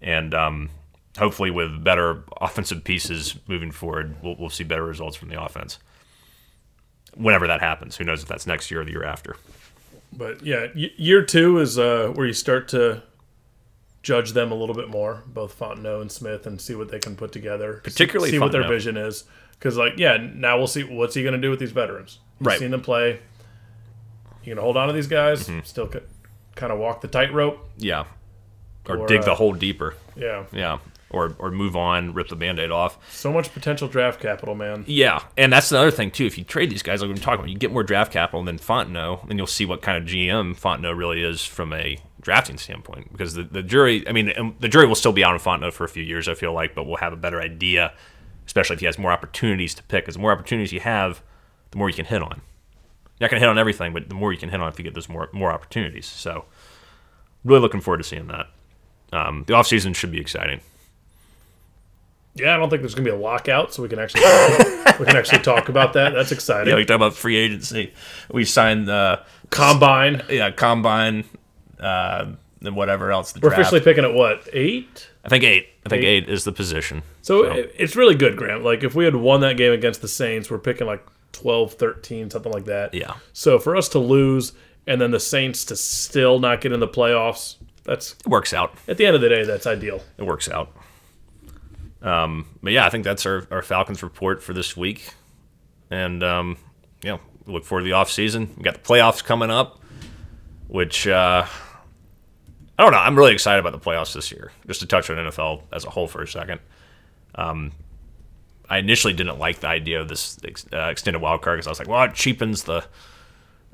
and um, hopefully with better offensive pieces moving forward, we'll, we'll see better results from the offense whenever that happens. Who knows if that's next year or the year after? But yeah, year two is uh, where you start to judge them a little bit more, both Fontenot and Smith, and see what they can put together. Particularly see what their vision is. Because like, yeah, now we'll see what's he going to do with these veterans. You've Right. Seen them play. You gonna hold on to these guys? Mm-hmm. Still c- kind of walk the tightrope. Yeah. Or, Or, dig uh, the hole deeper. Yeah. Yeah. Or or move on, rip the band-aid off. So much potential draft capital, man. Yeah. And that's the other thing too. If you trade these guys like we've been talking about, you get more draft capital than Fontenot, and you'll see what kind of GM Fontenot really is from a drafting standpoint. Because the, the jury I mean the jury will still be out on Fontenot for a few years, I feel like, but we'll have a better idea, especially if he has more opportunities to pick. Because the more opportunities you have, the more you can hit on. You're not gonna hit on everything, but the more you can hit on if you get those more more opportunities. So really looking forward to seeing that. Um, the offseason should be exciting. Yeah, I don't think there's gonna be a lockout, so we can actually we can actually talk about that. That's exciting. Yeah, we talk about free agency. We signed uh, Combine. yeah combine, uh, and whatever else. The We're draft. officially picking at what eight? I think eight. I think Eight. eight, is the position. So it- it's really good, Graham. Like if we had won that game against the Saints, we're picking like 12, 13, something like that. Yeah, So for us to lose and then the Saints to still not get in the playoffs, that's it works out. at the end of the day, that's ideal. It works out. Um, but yeah, I think that's our, our Falcons report for this week. and um, you know, look forward to the off season. We got the playoffs coming up, which uh, I don't know. I'm really excited about the playoffs this year. Just to touch on NFL as a whole for a second. Um, I initially didn't like the idea of this uh, extended wild card because I was like, well, it cheapens the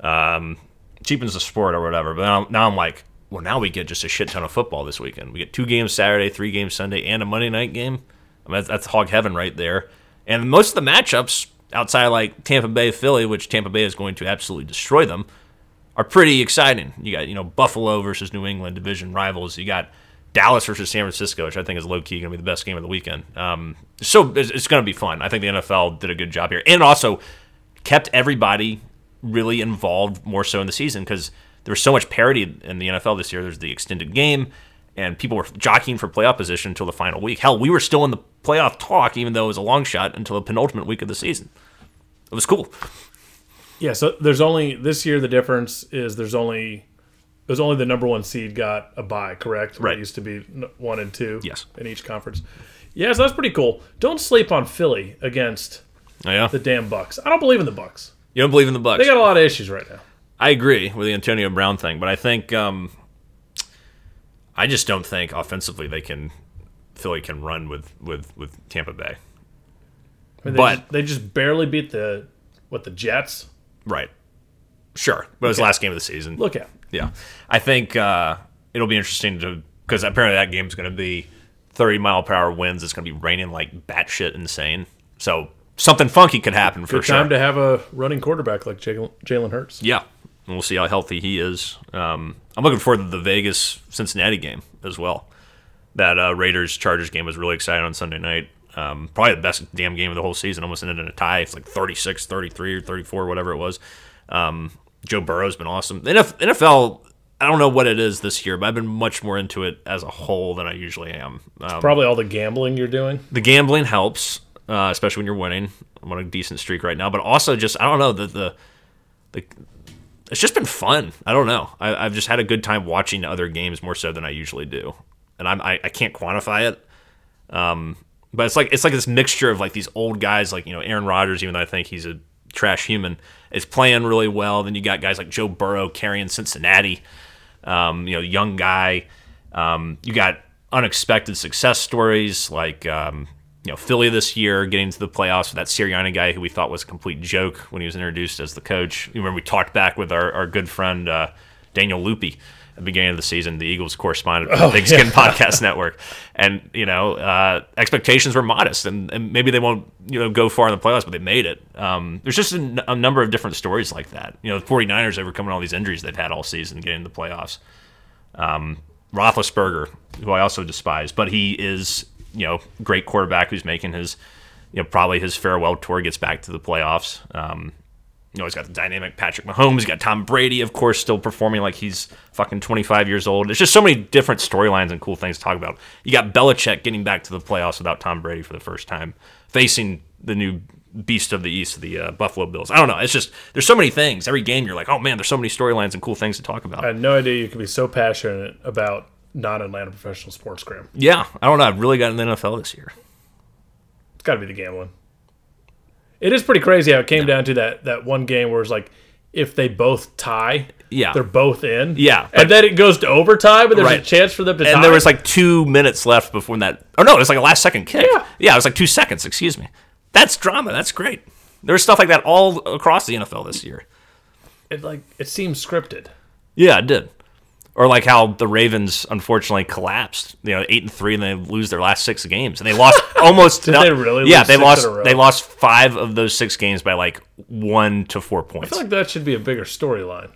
um, cheapens the sport or whatever. But now, now I'm like, well, now we get just a shit ton of football this weekend. We get two games Saturday, three games Sunday, and a Monday night game. I mean, that's, that's hog heaven right there. And most of the matchups outside like Tampa Bay, Philly, which Tampa Bay is going to absolutely destroy them, are pretty exciting. You got you know Buffalo versus New England division rivals. You got Dallas versus San Francisco, which I think is low key going to be the best game of the weekend. Um, so it's, it's going to be fun. I think the NFL did a good job here, and also kept everybody really involved more so in the season because there was so much parity in the NFL this year. There's the extended game, and people were jockeying for playoff position until the final week. Hell, we were still in the playoff talk, even though it was a long shot, until the penultimate week of the season. It was cool. Yeah, so there's only this year the difference is there's only it was only the number one seed got a bye, correct? Right. It used to be one and two. Yes. In each conference. Yeah, so that's pretty cool. Don't sleep on Philly against Oh, yeah, the damn Bucs. I don't believe in the Bucs. you don't believe in the Bucs. They got a lot of issues right now. I agree with the Antonio Brown thing, but I think um, I just don't think offensively they can Philly can run with with with Tampa Bay. I mean, they But- just, they just barely beat the what the Jets. Right. Sure, but it was the last game of the season. Look at Yeah, I think uh, it'll be interesting to because apparently that game's going to be 30 mile per hour winds. It's going to be raining like batshit insane. So something funky could happen for good sure. time to have a running quarterback like Jalen Jalen Hurts. yeah, and we'll see how healthy he is. Um, I'm looking forward to the Vegas Cincinnati game as well. That uh, Raiders Chargers game was really exciting on Sunday night. Um, probably the best damn game of the whole season. Almost ended in a tie. It's like 36, 33, or 34, whatever it was. Um, Joe Burrow's been awesome. The NFL, I don't know what it is this year, but I've been much more into it as a whole than I usually am. Um, Probably all the gambling you're doing. the gambling helps, uh, especially when you're winning. I'm on a decent streak right now, but also just I don't know the the, the it's just been fun. I don't know. I, I've just had a good time watching other games more so than I usually do, and I'm I, I can't quantify it. Um, but it's like it's like this mixture of like these old guys, like you know Aaron Rodgers, even though I think he's a trash human, is playing really well. Then you got guys like Joe Burrow carrying Cincinnati um, you know, young guy. Um, you got unexpected success stories like um, you know Philly this year getting to the playoffs with that Sirianni guy who we thought was a complete joke when he was introduced as the coach. You remember we talked back with our, our good friend uh, Daniel Lupi at the beginning of the season, the Eagles correspondent for the Pigskin Podcast Network, and you know uh, expectations were modest, and, and maybe they won't you know go far in the playoffs, but they made it. Um, there's just a, n- a number of different stories like that. You know, the 49ers overcoming all these injuries they've had all season, getting the playoffs. Um, Roethlisberger, who I also despise, but he is you know great quarterback who's making his you know probably his farewell tour gets back to the playoffs. Um, you know, he's got the dynamic Patrick Mahomes. He's got Tom Brady, of course, still performing like he's fucking 25 years old. There's just so many different storylines and cool things to talk about. You got Belichick getting back to the playoffs without Tom Brady for the first time, facing the new beast of the East, the uh, Buffalo Bills. I don't know. It's just there's so many things. Every game, you're like, oh man, there's so many storylines and cool things to talk about. I had no idea you could be so passionate about non-Atlanta professional sports, Graham. Yeah, I don't know. I've really gotten the NFL this year. It's got to be the gambling. It is pretty crazy how it came down to that that one game where it's like if they both tie, Yeah. they're both in. Yeah, and then it goes to overtime, but there's a Right. chance for them to tie. And there was like two minutes left before that. Oh no, it was like a last second kick. Yeah. yeah, it was like two seconds. Excuse me. That's drama. That's great. There was stuff like that all across the NFL this year. it like it seems scripted. Yeah, it did. Or like how the Ravens unfortunately collapsed. You know, eight and three, and they lose their last six games, and they lost almost. Did they really Yeah, lose they lost. in a row? They lost five of those six games by like one to four points. I feel like that should be a bigger storyline.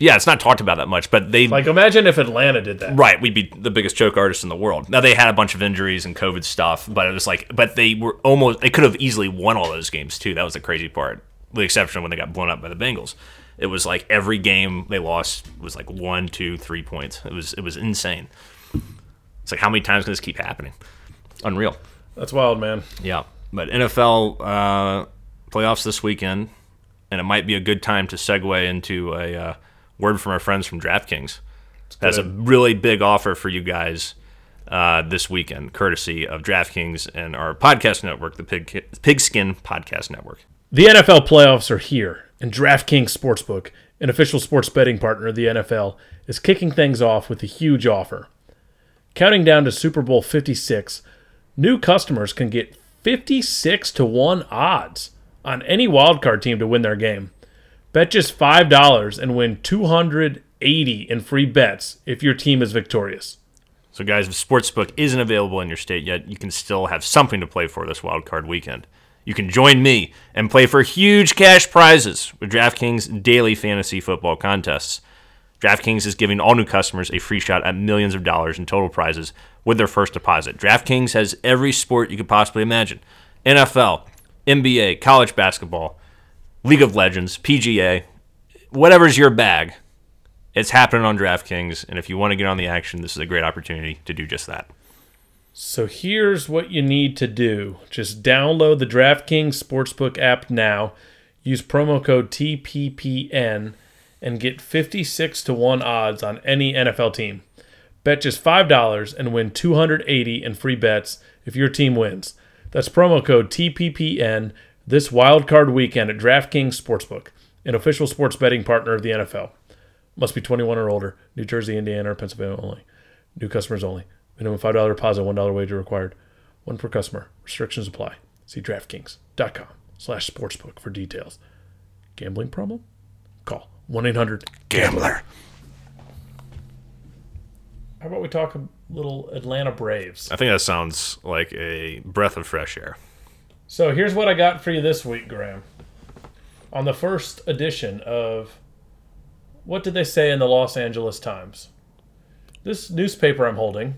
yeah, it's not talked about that much, but they Like imagine if Atlanta did that. Right, we'd be the biggest choke artist in the world. Now they had a bunch of injuries and COVID stuff, but it was like, but they were almost, they could have easily won all those games too. That was the crazy part, with the exception of when they got blown up by the Bengals. It was like every game they lost was like one, two, three points. It was, it was insane. It's like how many times can this keep happening? Unreal. That's wild, man. Yeah, but NFL uh, playoffs this weekend, and it might be a good time to segue into a uh, word from our friends from DraftKings. That's a really big offer for you guys uh, this weekend, courtesy of DraftKings and our podcast network, the Pig Pigskin Podcast Network. The NFL playoffs are here, and DraftKings Sportsbook, an official sports betting partner of the NFL, is kicking things off with a huge offer. Counting down to Super Bowl 56, new customers can get 56 to 1 odds on any wildcard team to win their game. Bet just $5 and win 280 in free bets if your team is victorious. So, guys, if Sportsbook isn't available in your state yet, you can still have something to play for this wild card weekend. You can join me and play for huge cash prizes with DraftKings daily fantasy football contests. DraftKings is giving all new customers a free shot at millions of dollars in total prizes with their first deposit. DraftKings has every sport you could possibly imagine NFL, NBA, college basketball, League of Legends, PGA, whatever's your bag. It's happening on DraftKings, and if you want to get on the action, this is a great opportunity to do just that. So here's what you need to do. Just download the DraftKings Sportsbook app now. Use promo code TPPN and get 56 to 1 odds on any NFL team. Bet just $5 and win 280 in free bets if your team wins. That's promo code TPPN this wild card weekend at DraftKings Sportsbook, an official sports betting partner of the NFL. Must be 21 or older. New Jersey, Indiana, or Pennsylvania only. New customers only. Minimum $5 deposit, $1 wager required. One per customer. Restrictions apply. See DraftKings.com slash sportsbook for details. Gambling problem? Call 1-800-GAMBLER. How about we talk a little Atlanta Braves? I think that sounds like a breath of fresh air. So here's what I got for you this week, Graham. On the first edition of what did they say in the Los Angeles Times? This newspaper I'm holding.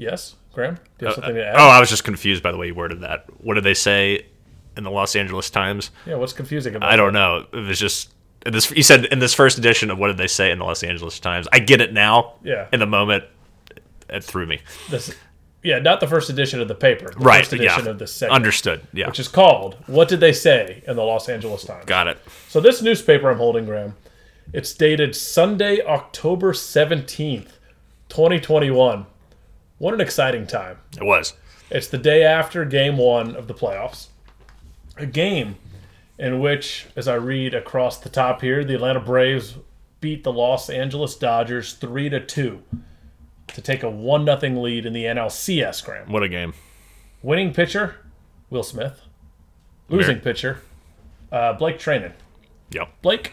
Yes, Graham? Do you have oh, something to uh, add? Oh, I was just confused by the way you worded that. What did they say in the Los Angeles Times? yeah, what's confusing about I don't know. It was just in this. You said in this first edition of what did they say in the Los Angeles Times? I get it now. Yeah. In the moment, it threw me. this? Yeah, not the first edition of the paper. The Right. First edition yeah. of the segment. Understood. Yeah. Which is called "What Did They Say in the Los Angeles Times?" Got it. So this newspaper I'm holding, Graham, it's dated Sunday, October seventeenth, twenty twenty one. What an exciting time! It was. It's the day after game one of the playoffs. A game in which, as I read across the top here, the Atlanta Braves beat the Los Angeles Dodgers 3 to 2 to take a 1 0 lead in the NLCS Graham. What a game. Winning pitcher, Will Smith. Losing pitcher, uh, Blake Treinen. Yep. Blake?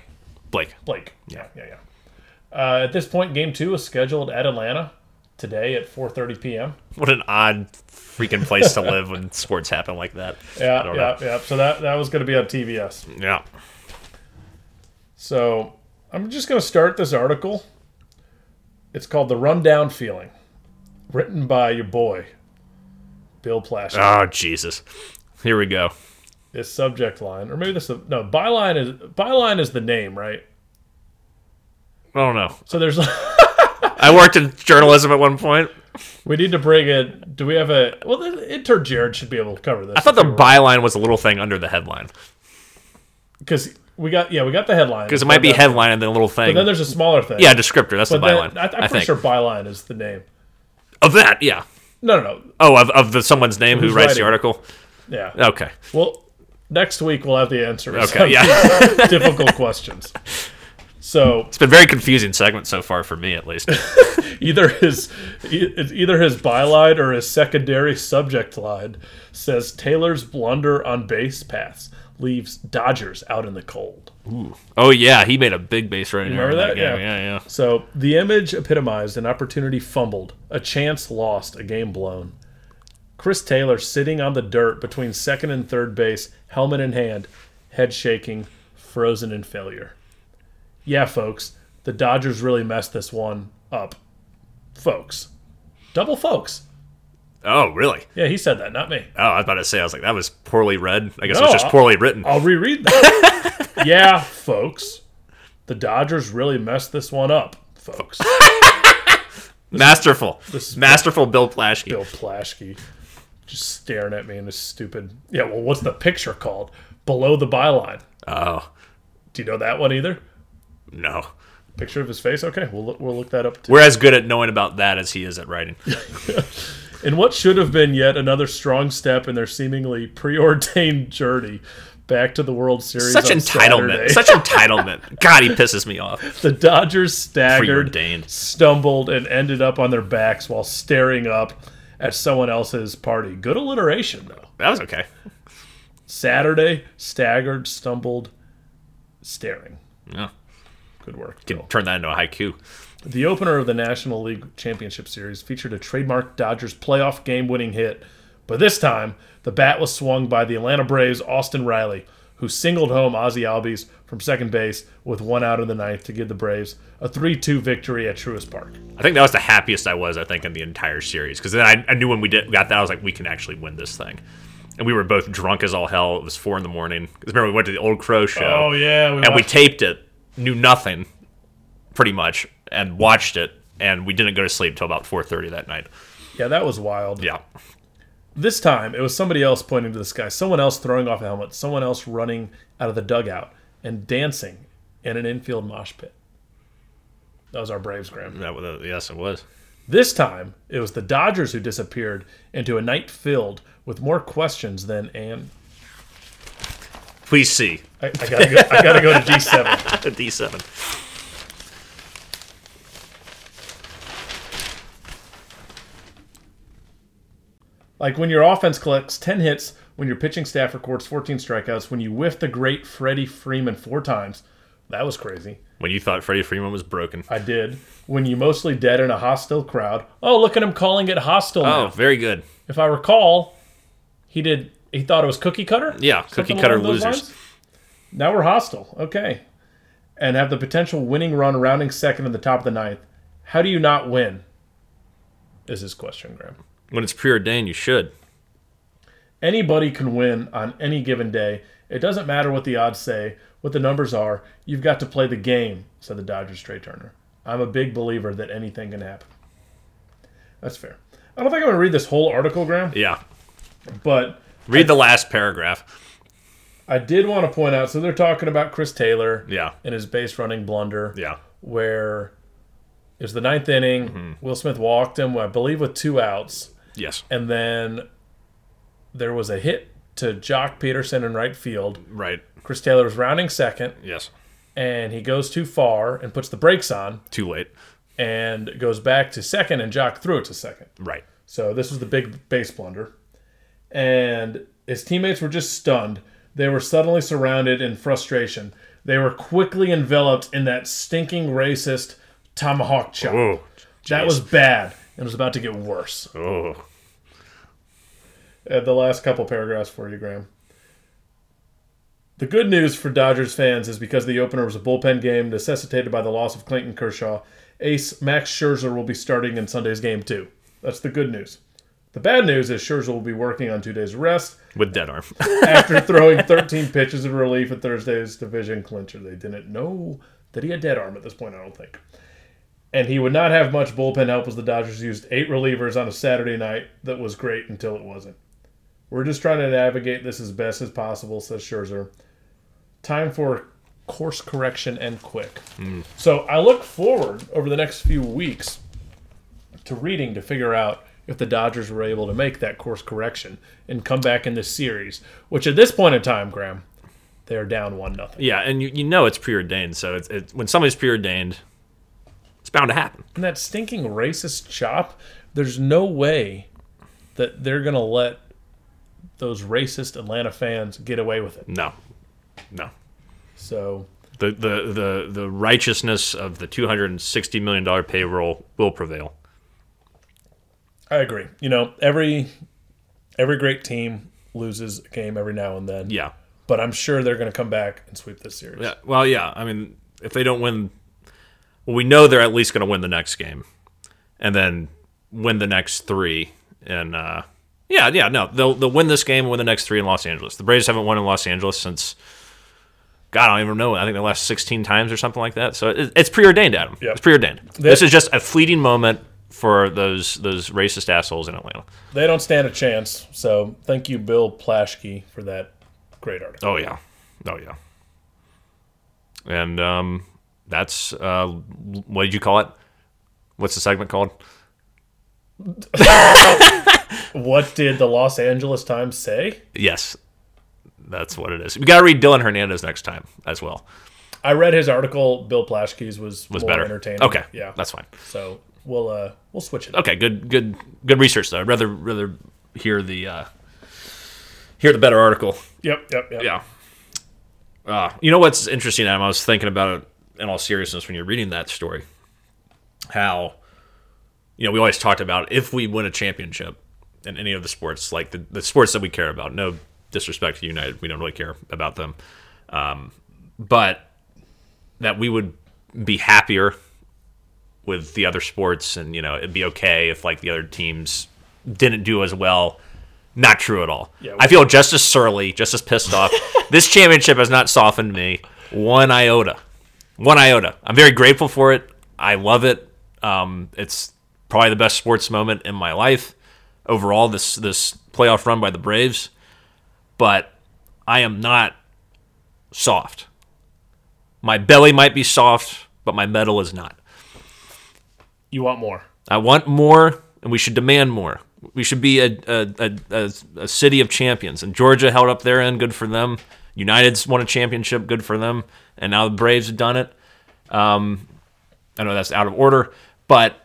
Blake. Blake. Yeah, yeah, yeah. Uh, at this point, game two is scheduled at Atlanta today at 4.30 p.m. What an odd freaking place to live when sports happen like that. I Yeah, don't yeah, yeah. So that, that was going to be on TBS. Yeah. So I'm just going to start this article. It's called The Rundown Feeling, written by your boy, Bill Plash. Oh ah, Jesus. Here we go. This subject line, or maybe this no byline is byline is the name, right? I don't know. So there's I worked in journalism at one point. we need to bring in. Do we have a well? The intern Jared should be able to cover this. I thought the byline was a little thing under the headline because we got yeah we got the headline because it might be headline and then a little thing. But then there's a smaller thing. yeah, descriptor. That's but the then, byline. I, I'm I pretty think sure byline is the name. of that. Yeah. No, no, no. Oh, of, of the someone's name who writes the article. Yeah. Okay. Well, next week we'll have the answers. Okay, yeah. difficult questions. So It's been a very confusing segment so far for me, at least. either his either his byline or his secondary subject line says Taylor's blunder on base paths leaves Dodgers out in the cold. oh yeah, he made a big base running in remember that that? game. Yeah. Yeah, yeah. So the image epitomized an opportunity fumbled, a chance lost, a game blown. Chris Taylor sitting on the dirt between second and third base, helmet in hand, head shaking, frozen in failure. Yeah, folks, the Dodgers really messed this one up. Folks. Double folks. Oh really? Yeah, he said that, not me. Oh, I was about to say. I was like, that was poorly read. I guess it was just I- poorly written. I'll reread that. yeah, folks. The Dodgers really messed this one up, folks. Masterful. This is Masterful Bill Plaschke. Bill Plaschke just staring at me in this stupid. Yeah, well, what's the picture called? Below the byline. Oh Do you know that one either? No. Picture of his face. Okay, we'll look, we'll look that up. Too. We're as good at knowing about that as he is at writing. In what should have been yet another strong step in their seemingly preordained journey, back to the World Series. Such entitlement. Such entitlement. God, he pisses me off. the Dodgers staggered, Preordained. stumbled, and ended up on their backs while staring up at someone else's party. Good alliteration, though. That was okay. Saturday, staggered, stumbled, staring. Yeah. Good work. Bill. turn that into a haiku. The opener of the National League Championship Series featured a trademark Dodgers playoff game winning hit, but this time the bat was swung by the Atlanta Braves' Austin Riley, who singled home Ozzie Albies from second base with one out in the ninth to give the Braves a 3 2 victory at Truist Park. I think that was the happiest I was, I think, in the entire series. Because then I, I knew when we did got that, I was like, we can actually win this thing. And we were both drunk as all hell. It was four in the morning. 'Cause remember, we went to the Old Crow show. Oh, yeah. We and we taped it, knew nothing, pretty much, and watched it. And we didn't go to sleep till about 4.30 that night. yeah, that was wild. Yeah. This time, it was somebody else pointing to the sky, someone else throwing off a helmet, someone else running out of the dugout and dancing in an infield mosh pit. That was our Braves, Graham. That, was- yes, it was. This time, it was the Dodgers who disappeared into a night filled with more questions than and Please see. I, I gotta go. I gotta go to D seven. D7. Like when your offense collects ten hits, when your pitching staff records fourteen strikeouts, when you whiff the great Freddie Freeman four times, that was crazy. When you thought Freddie Freeman was broken. I did. When you mostly dead in a hostile crowd. Oh, look at him calling it hostile Oh, now. very good. If I recall, he did. He thought it was cookie cutter. Yeah, Something cookie cutter losers. lines? Now we're hostile. Okay. And have the potential winning run rounding second in the top of the ninth. How do you not win? Is his question, Graham. When it's preordained, you should. Anybody can win on any given day. It doesn't matter what the odds say, what the numbers are. You've got to play the game, said the Dodgers Trea Turner. I'm a big believer that anything can happen. That's fair. I don't think I'm going to read this whole article, Graham, Yeah. but Read the last paragraph. I did want to point out so they're talking about Chris Taylor Yeah. and his base running blunder. Yeah. where it was the ninth inning. Mm-hmm. Will Smith walked him, I believe, with two outs, Yes. and then there was a hit to Joc Pederson in right field. Right. Chris Taylor was rounding second, Yes. and he goes too far and puts the brakes on, Too late. and goes back to second, and Joc threw it to second. Right. So this was the big base blunder. And his teammates were just stunned. They were suddenly surrounded in frustration. They were quickly enveloped in that stinking racist tomahawk chop. Oh. that was bad and was about to get worse. Oh. The last couple paragraphs for you, Graham. The good news for Dodgers fans is because the opener was a bullpen game necessitated by the loss of Clayton Kershaw, ace Max Scherzer will be starting in Sunday's game too. That's the good news. The bad news is Scherzer will be working on two days rest With dead arm. after throwing 13 pitches of relief at Thursday's division clincher. They didn't know that he had dead arm at this point, I don't think. And he would not have much bullpen help as the Dodgers used eight relievers on a Saturday night that was great until it wasn't. We're just trying to navigate this as best as possible, says Scherzer. Time for course correction and quick. Mm. So I look forward over the next few weeks to reading to figure out if the Dodgers were able to make that course correction and come back in this series, which at this point in time, Graham, they are down one nothing. yeah, and you, you know it's preordained. So it's, it's when somebody's preordained, it's bound to happen. And that stinking racist chop, there's no way that they're gonna let those racist Atlanta fans get away with it. No. No. So The, the, the, the righteousness of the $260 million payroll will prevail. I agree. You know, every every great team loses a game every now and then. Yeah. But I'm sure they're gonna come back and sweep this series. Yeah. Well, yeah. I mean, if they don't win, well, we know they're at least going to win the next game, and then win the next three. And uh, yeah, yeah, no, they'll they'll win this game and win the next three in Los Angeles. The Braves haven't won in Los Angeles since. God, I don't even know. I think the last 16 times or something like that. So it, it's preordained, Adam. Yep. It's preordained. this is just a fleeting moment for those those racist assholes in Atlanta. They don't stand a chance. So thank you, Bill Plaschke, for that great article. Oh yeah, oh yeah. And um, that's uh, what did you call it? What's the segment called? What did the Los Angeles Times say? Yes, That's what it is. We got to read Dylan Hernandez next time as well. I read his article. Bill Plaschke's was Was more better. entertaining. Okay, yeah. that's fine. so we'll uh we'll switch it. Okay, good, good, good research though. I'd rather rather hear the uh, hear the better article. Yep, yep, yep. Yeah. Uh, you know what's interesting, Adam? I was thinking about it in all seriousness when you're reading that story. How, you know, we always talked about if we win a championship in any of the sports, like the, the sports that we care about. No disrespect to United, we don't really care about them. Um, but that we would be happier with the other sports and, you know, it'd be okay if, like, the other teams didn't do as well. Not true at all. Yeah, I feel just as surly, just as pissed off. this championship has not softened me one iota. One iota. I'm very grateful for it. I love it. Um, it's probably the best sports moment in my life overall. This this playoff run by the Braves, but I am not soft. My belly might be soft, but my mettle is not. You want more? I want more, and we should demand more. We should be a, a, a, a, city of champions. And Georgia held up their end, good for them. United's won a championship, good for them. And now the Braves have done it. Um, I know that's out of order, but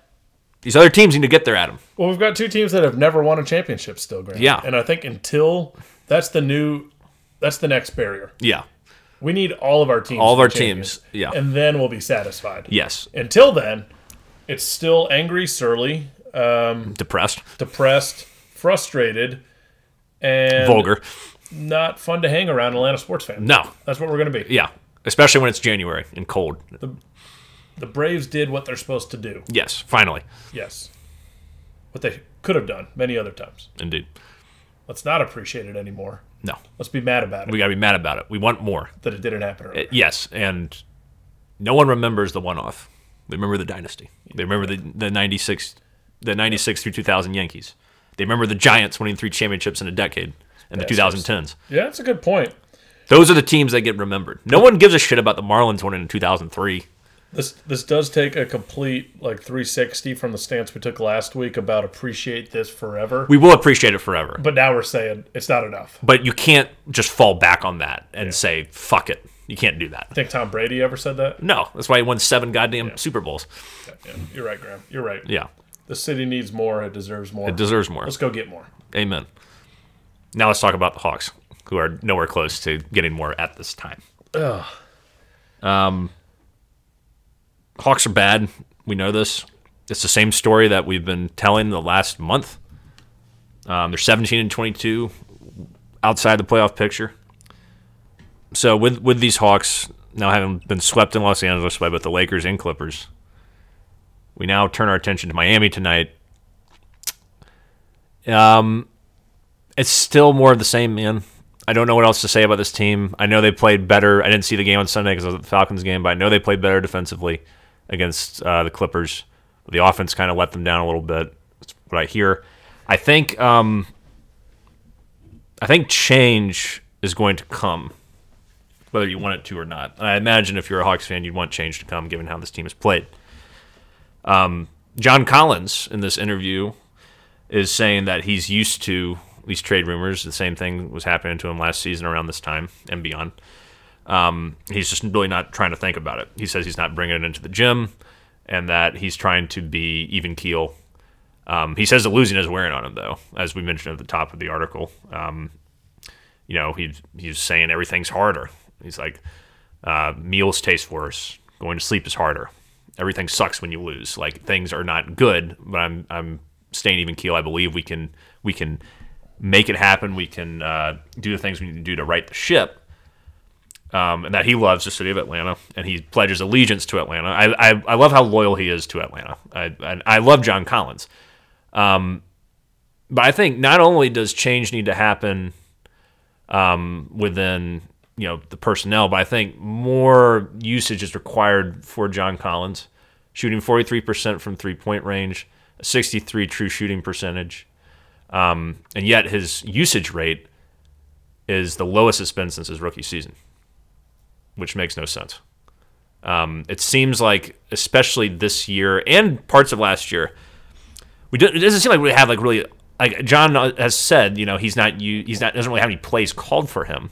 these other teams need to get there, Adam. Well, we've got two teams that have never won a championship still, Grant. Yeah. And I think until that's the new, that's the next barrier. Yeah. We need all of our teams. All of our teams, yeah. And then we'll be satisfied. Yes. Until then, it's still angry, surly, um, Depressed, depressed, frustrated, and vulgar. not fun to hang around Atlanta sports fans. No. That's what we're going to be. Yeah. Especially when it's January and cold. The Braves did what they're supposed to do. Yes. Finally. Yes. What they could have done many other times. Indeed. Let's not appreciate it anymore. No. Let's be mad about it We got to be mad about it. We want more. that it didn't happen earlier. Yes, and no one remembers the one-off. They remember the dynasty. They remember the the '96, the '96 through 2000 Yankees. They remember the Giants winning three championships in a decade in the 2010s. yeah, that's a good point. Those are the teams that get remembered. No one gives a shit about the Marlins winning in 2003. This this does take a complete like 360 from the stance we took last week about appreciate this forever. We will appreciate it forever, but now we're saying it's not enough. but you can't just fall back on that and say fuck it. You can't do that. Think Tom Brady ever said that? No, that's why he won seven goddamn Super Bowls. Yeah, you're right, Graham. You're right. Yeah, The city needs more. It deserves more. it deserves more. Let's go get more. Amen. Now let's talk about the Hawks, who are nowhere close to getting more at this time. Ugh. Hawks are bad. We know this. It's the same story that we've been telling the last month. Um, they're 17 and 22 outside the playoff picture. So with with these Hawks now having been swept in Los Angeles by both the Lakers and Clippers, we now turn our attention to Miami tonight. Um, it's still more of the same, man. I don't know what else to say about this team. I know they played better. I didn't see the game on Sunday because I was the Falcons game, but I know they played better defensively against uh, the Clippers. The offense kind of let them down a little bit. That's what I hear. I think um, I think change is going to come, whether you want it to or not. And I imagine if you're a Hawks fan, you'd want change to come, given how this team has played. Um, John Collins in this interview is saying that he's used to these trade rumors. The same thing was happening to him last season around this time and beyond. Um, he's just really not trying to think about it. He says he's not bringing it into the gym and that he's trying to be even keel. Um, he says the losing is wearing on him, though, as we mentioned at the top of the article. Um, you know, he, he's saying everything's harder. He's like, uh, meals taste worse. Going to sleep is harder. Everything sucks when you lose. Like things are not good, but I'm I'm staying even keel. I believe we can we can make it happen. We can uh, do the things we need to do to right the ship. Um, and that he loves the city of Atlanta, and he pledges allegiance to Atlanta. I, I, I love how loyal he is to Atlanta. I, I, I love John Collins. Um, but I think not only does change need to happen um, within you know the personnel, but I think more usage is required for John Collins, shooting 43% from three point range, 63 true shooting percentage, um, and yet his usage rate is the lowest it's been since his rookie season, which makes no sense. Um, it seems like, especially this year and parts of last year, we do, it doesn't seem like we have like really like John has said, you know, he's not you he's not doesn't really have any plays called for him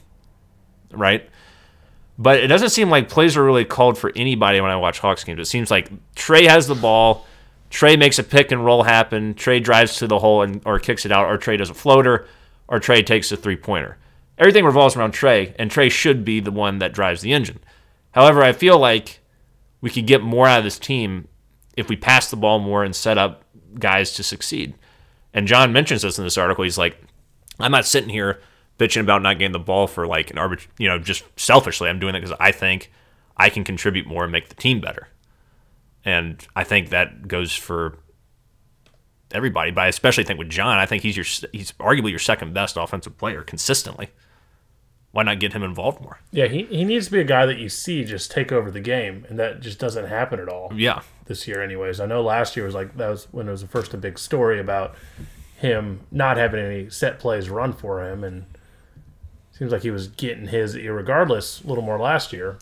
right? But it doesn't seem like plays are really called for anybody when I watch Hawks games. It seems like Trae has the ball, Trae makes a pick and roll happen, Trae drives to the hole and or kicks it out, or Trae does a floater, or Trae takes a three pointer. Everything revolves around Trae, and Trae should be the one that drives the engine. However, I feel like we could get more out of this team if we pass the ball more and set up guys to succeed. And John mentions this in this article. He's like, I'm not sitting here bitching about not getting the ball for like an arbit, you know, just selfishly. I'm doing it because I think I can contribute more and make the team better. And I think that goes for everybody, but I especially think with John, I think he's your he's arguably your second best offensive player consistently. Why not get him involved more? Yeah, he, he needs to be a guy that you see just take over the game, and that just doesn't happen at all. Yeah, this year, anyways. I know last year was like that was when it was the first a big story about him not having any set plays run for him, and seems like he was getting his regardless a little more last year,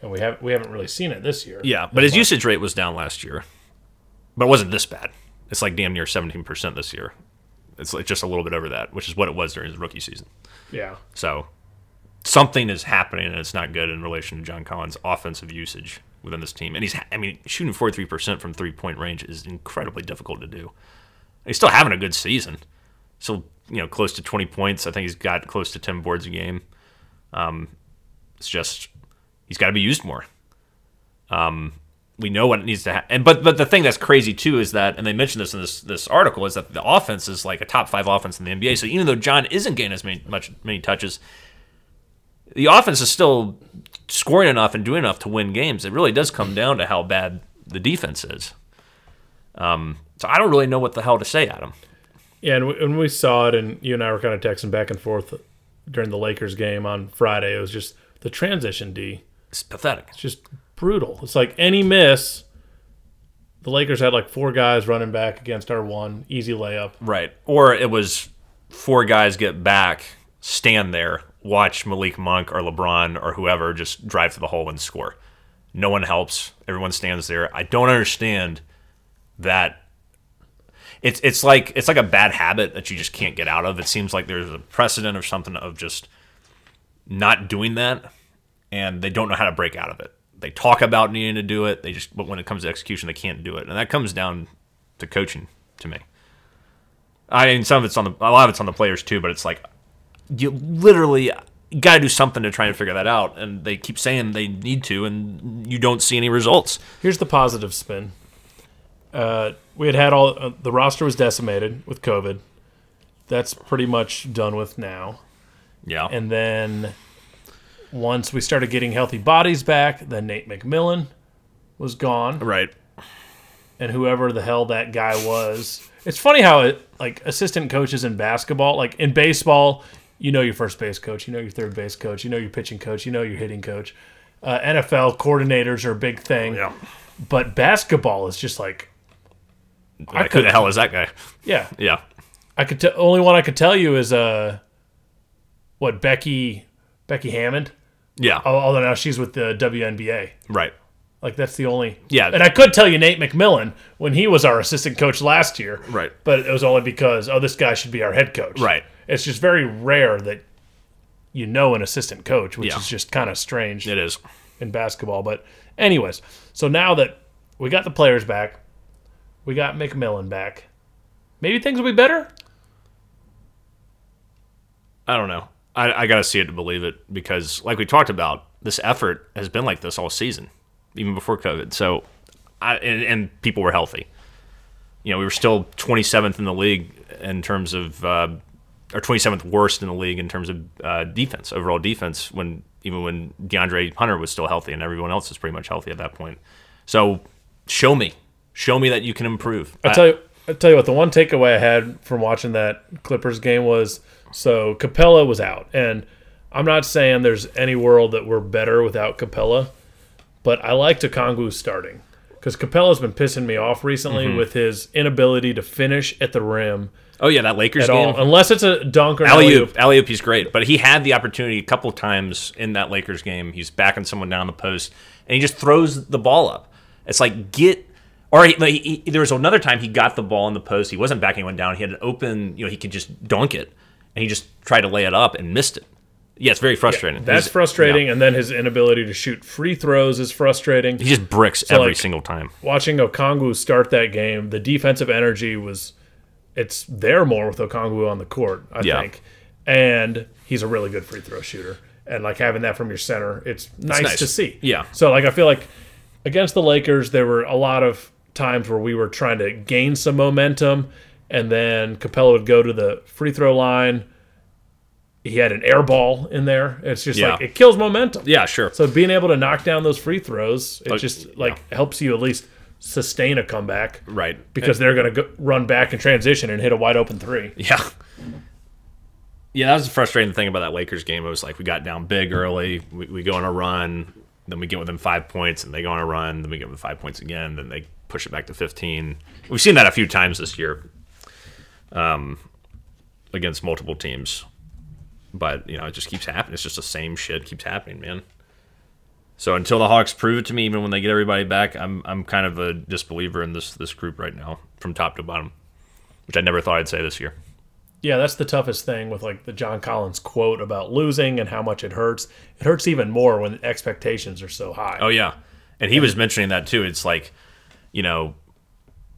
and we have we haven't really seen it this year. Yeah, but his much. usage rate was down last year, but it wasn't this bad. It's like damn near seventeen percent this year. It's like just a little bit over that, which is what it was during his rookie season. Yeah. So something is happening and it's not good in relation to John Collins' offensive usage within this team. And he's, I mean, shooting 43% from three point range is incredibly difficult to do. And he's still having a good season. So, you know, close to 20 points. I think he's got close to 10 boards a game. Um, it's just, he's got to be used more. Um, we know what it needs to happen. And but but the thing that's crazy too is that, and they mentioned this in this this article, is that the offense is like a top five offense in the NBA. So even though John isn't getting as many much many touches, the offense is still scoring enough and doing enough to win games. It really does come down to how bad the defense is. Um, so I don't really know what the hell to say, Adam. Yeah, and when we saw it, and you and I were kind of texting back and forth during the Lakers game on Friday, it was just the transition D. It's pathetic. It's just brutal. It's like any miss. The Lakers had like four guys running back against our one easy layup. Right. Or it was four guys get back, stand there, watch Malik Monk or LeBron or whoever just drive to the hole and score. No one helps. Everyone stands there. I don't understand that. It's it's like it's like a bad habit that you just can't get out of. It seems like there's a precedent or something of just not doing that, and they don't know how to break out of it. They talk about needing to do it. They just but when it comes to execution, they can't do it, and that comes down to coaching to me. I mean, some of it's on the a lot of it's on the players too, but it's like you literally got to do something to try and figure that out. And they keep saying they need to, and you don't see any results. Here's the positive spin. Uh, we had had all uh, the roster was decimated with COVID. That's pretty much done with now. Yeah. And then once we started getting healthy bodies back, then Nate McMillan was gone. Right. And whoever the hell that guy was. It's funny how it like assistant coaches in basketball, like in baseball, you know your first base coach, you know your third base coach, you know your pitching coach, you know your hitting coach. Uh, NFL coordinators are a big thing. Yeah. But basketball is just like. Like, who the hell is that guy? Yeah. Yeah. I could t- only one I could tell you is uh, what Becky Becky Hammon. Yeah. Although now she's with the WNBA. Right. Like that's the only. Yeah. And I could tell you Nate McMillan when he was our assistant coach last year. Right. But it was only because oh this guy should be our head coach. Right. It's just very rare that you know an assistant coach, which yeah. is just kind of strange. It is in basketball. But anyways, so now that we got the players back, we got McMillan back. Maybe things will be better. I don't know. I, I got to see it to believe it because, like we talked about, this effort has been like this all season, even before COVID. So, I, and, and people were healthy. You know, we were still 27th in the league in terms of uh, or 27th worst in the league in terms of uh, defense, overall defense, when even when DeAndre Hunter was still healthy and everyone else was pretty much healthy at that point. So show me, show me that you can improve. I tell you, I tell you what, the one takeaway I had from watching that Clippers game was so Capela was out, and I'm not saying there's any world that we're better without Capela, but I like Okongwu starting because Capela's been pissing me off recently mm-hmm. with his inability to finish at the rim Oh yeah, that Lakers game. All. Unless it's a dunk or alley oop. Alley oop, he's great, but he had the opportunity a couple times in that Lakers game. He's backing someone down the post, and he just throws the ball up. It's like get. Or he, he, he, there was another time he got the ball in the post. He wasn't backing one down. He had an open. You know, he could just dunk it, and he just tried to lay it up and missed it. Yeah, it's very frustrating. That's He's- frustrating, yeah. and then his inability to shoot free throws is frustrating. He just bricks every like- single time. Watching Okongwu start that game, the defensive energy was it's there more with Okongwu on the court, I Yeah. think. And he's a really good free throw shooter. And like having that from your center, it's nice, nice. to see. Yeah. So like I feel like against the Lakers, there were a lot of times where we were trying to gain some momentum, and then Capela would go to the free throw line. He had an air ball in there. It's just Yeah. like it kills momentum. Yeah, sure. So being able to knock down those free throws, it Oh, just like helps you at least sustain a comeback right. because they're going to run back and transition and hit a wide open three. Yeah. Yeah, that was the frustrating thing about that Lakers game. It was like we got down big early, we, we go on a run, then we get within five points, and they go on a run, then we get within five points again, then they push it back to 15. We've seen that a few times this year um, against multiple teams. But, you know, it just keeps happening. It's just the same shit keeps happening, man. So until the Hawks prove it to me, even when they get everybody back, I'm I'm kind of a disbeliever in this this group right now, from top to bottom, which I never thought I'd say this year. Yeah, that's the toughest thing with like the John Collins quote about losing and how much it hurts. It hurts even more when expectations are so high. Oh yeah, and he was mentioning that too. It's like, you know,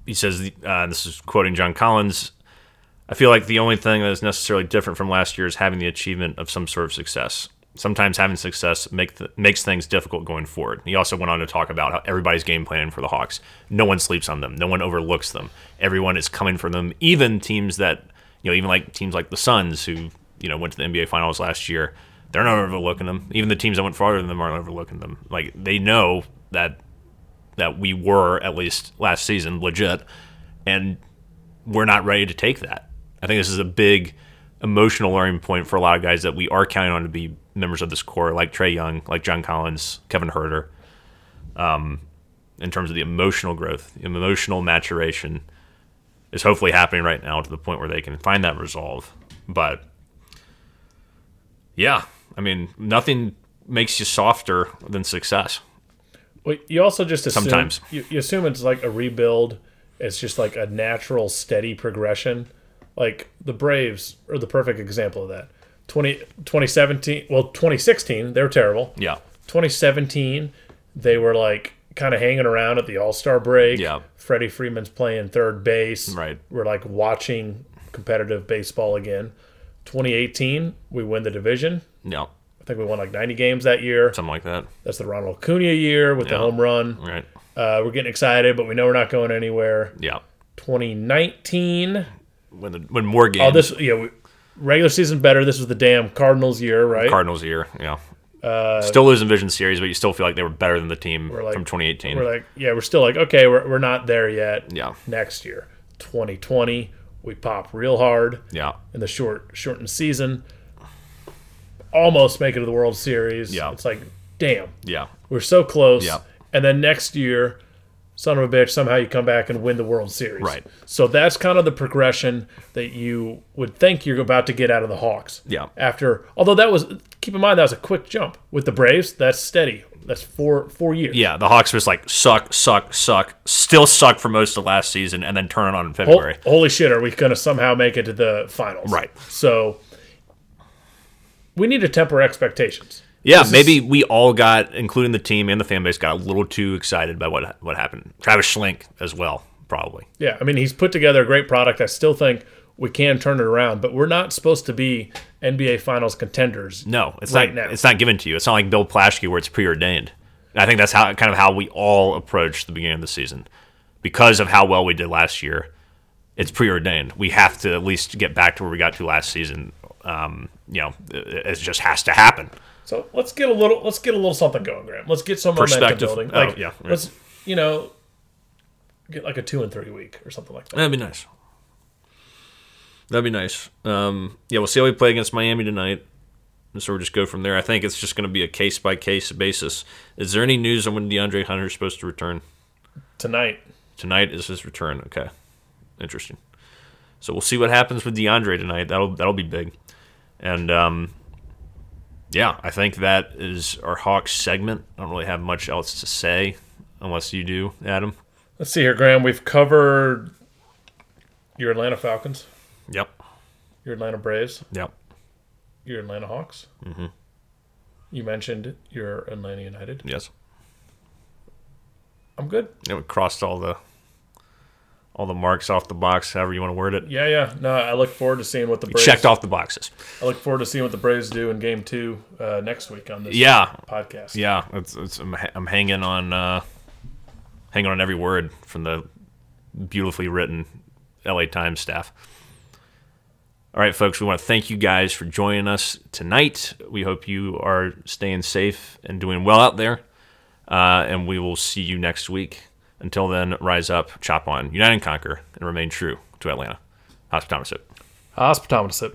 he says uh, this is quoting John Collins. I feel like the only thing that is necessarily different from last year is having the achievement of some sort of success. Sometimes having success make th- makes things difficult going forward. He also went on to talk about how everybody's game planning for the Hawks. No one sleeps on them. No one overlooks them. Everyone is coming for them. Even teams that you know, even like teams like the Suns, who you know went to the NBA Finals last year, they're not overlooking them. Even the teams that went farther than them aren't overlooking them. Like they know that that we were at least last season legit, and we're not ready to take that. I think this is a big emotional learning point for a lot of guys that we are counting on to be members of this core, like Trae Young, like John Collins, Kevin Huerter. Um, in terms of the emotional growth, the emotional maturation is hopefully happening right now to the point where they can find that resolve. But yeah, I mean, nothing makes you softer than success. Well, you also just assume, Sometimes. you, you assume it's like a rebuild. It's just like a natural, steady progression. Like the Braves are the perfect example of that. 20, 2017, well, 2016, they were terrible. Yeah. 2017, they were like kind of hanging around at the All Star break. Yeah. Freddie Freeman's playing third base. Right. We're like watching competitive baseball again. 2018, we win the division. Yeah. I think we won like 90 games that year. Something like that. That's the Ronald Acuna year with the home run. Right. Uh, we're getting excited, but we know we're not going anywhere. Yeah. 2019. When the, when more games Oh, this yeah, we, regular season better. This was the damn Cardinals year, right? Cardinals year, yeah. still losing Vision Series, but you still feel like they were better than the team like- from 2018. We're like, yeah, we're still like, okay, we're, we're not there yet. yeah, Next year, 2020, we pop real hard yeah, in the short shortened season. Almost make it to the World Series. Yeah. It's like, damn, yeah, we're so close. Yeah. And then next year, son of a bitch, somehow you come back and win the World Series. Right. So that's kind of the progression that you would think you're about to get out of the Hawks. Yeah. After, although that was, keep in mind that was a quick jump with the Braves. That's steady. That's four four years. yeah. The Hawks was like suck, suck, suck, still suck for most of last season, and then turn it on in February. holy shit, are we going to somehow make it to the finals? Right. So we need to temper expectations. Yeah, This is- maybe we all got, including the team and the fan base, got a little too excited by what what happened. Travis Schlenk as well, probably. Yeah, I mean, he's put together a great product. I still think we can turn it around, but we're not supposed to be NBA Finals contenders. No, it's Right not. now. It's not given to you. It's not like Bill Plaschke where it's preordained. And I think that's how kind of how we all approach the beginning of the season, because of how well we did last year. It's preordained. We have to at least get back to where we got to last season. Um, you know, it, it just has to happen. So let's get a little let's get a little something going, Graham. Let's get some momentum Perspective. building. Oh, Like, yeah, right. let's you know get like a two and three week or something like that. That'd be nice. That'd be nice. Um, yeah, we'll see how we play against Miami tonight. And so we'll just go from there. I think it's just going to be a case by case basis. Is there any news on when DeAndre Hunter is supposed to return? Tonight, Tonight is his return. Okay, interesting. So we'll see what happens with DeAndre tonight. That'll that'll be big. And um, yeah, I think that is our Hawks segment. I don't really have much else to say, unless you do, Adam. let's see here, Graham. We've covered your Atlanta Falcons, Yep. your Atlanta Braves, Yep. your Atlanta Hawks. Mm-hmm. You mentioned your Atlanta United. Yes. I'm good. Yeah, we crossed all the all the marks off the box, however you want to word it. Yeah, yeah. No, I look forward to seeing what the Braves. checked off the boxes. I look forward to seeing what the Braves do in Game Two uh, next week on this Yeah, podcast. yeah. It's, it's, I'm, I'm hanging on, uh, hanging on every word from the beautifully written LA Times staff. All right, folks, we want to thank you guys for joining us tonight. We hope you are staying safe and doing well out there. Uh, and we will see you next week. Until then, rise up, chop on, unite and conquer, and remain true to Atlanta. Hospitometer. Hospitometer.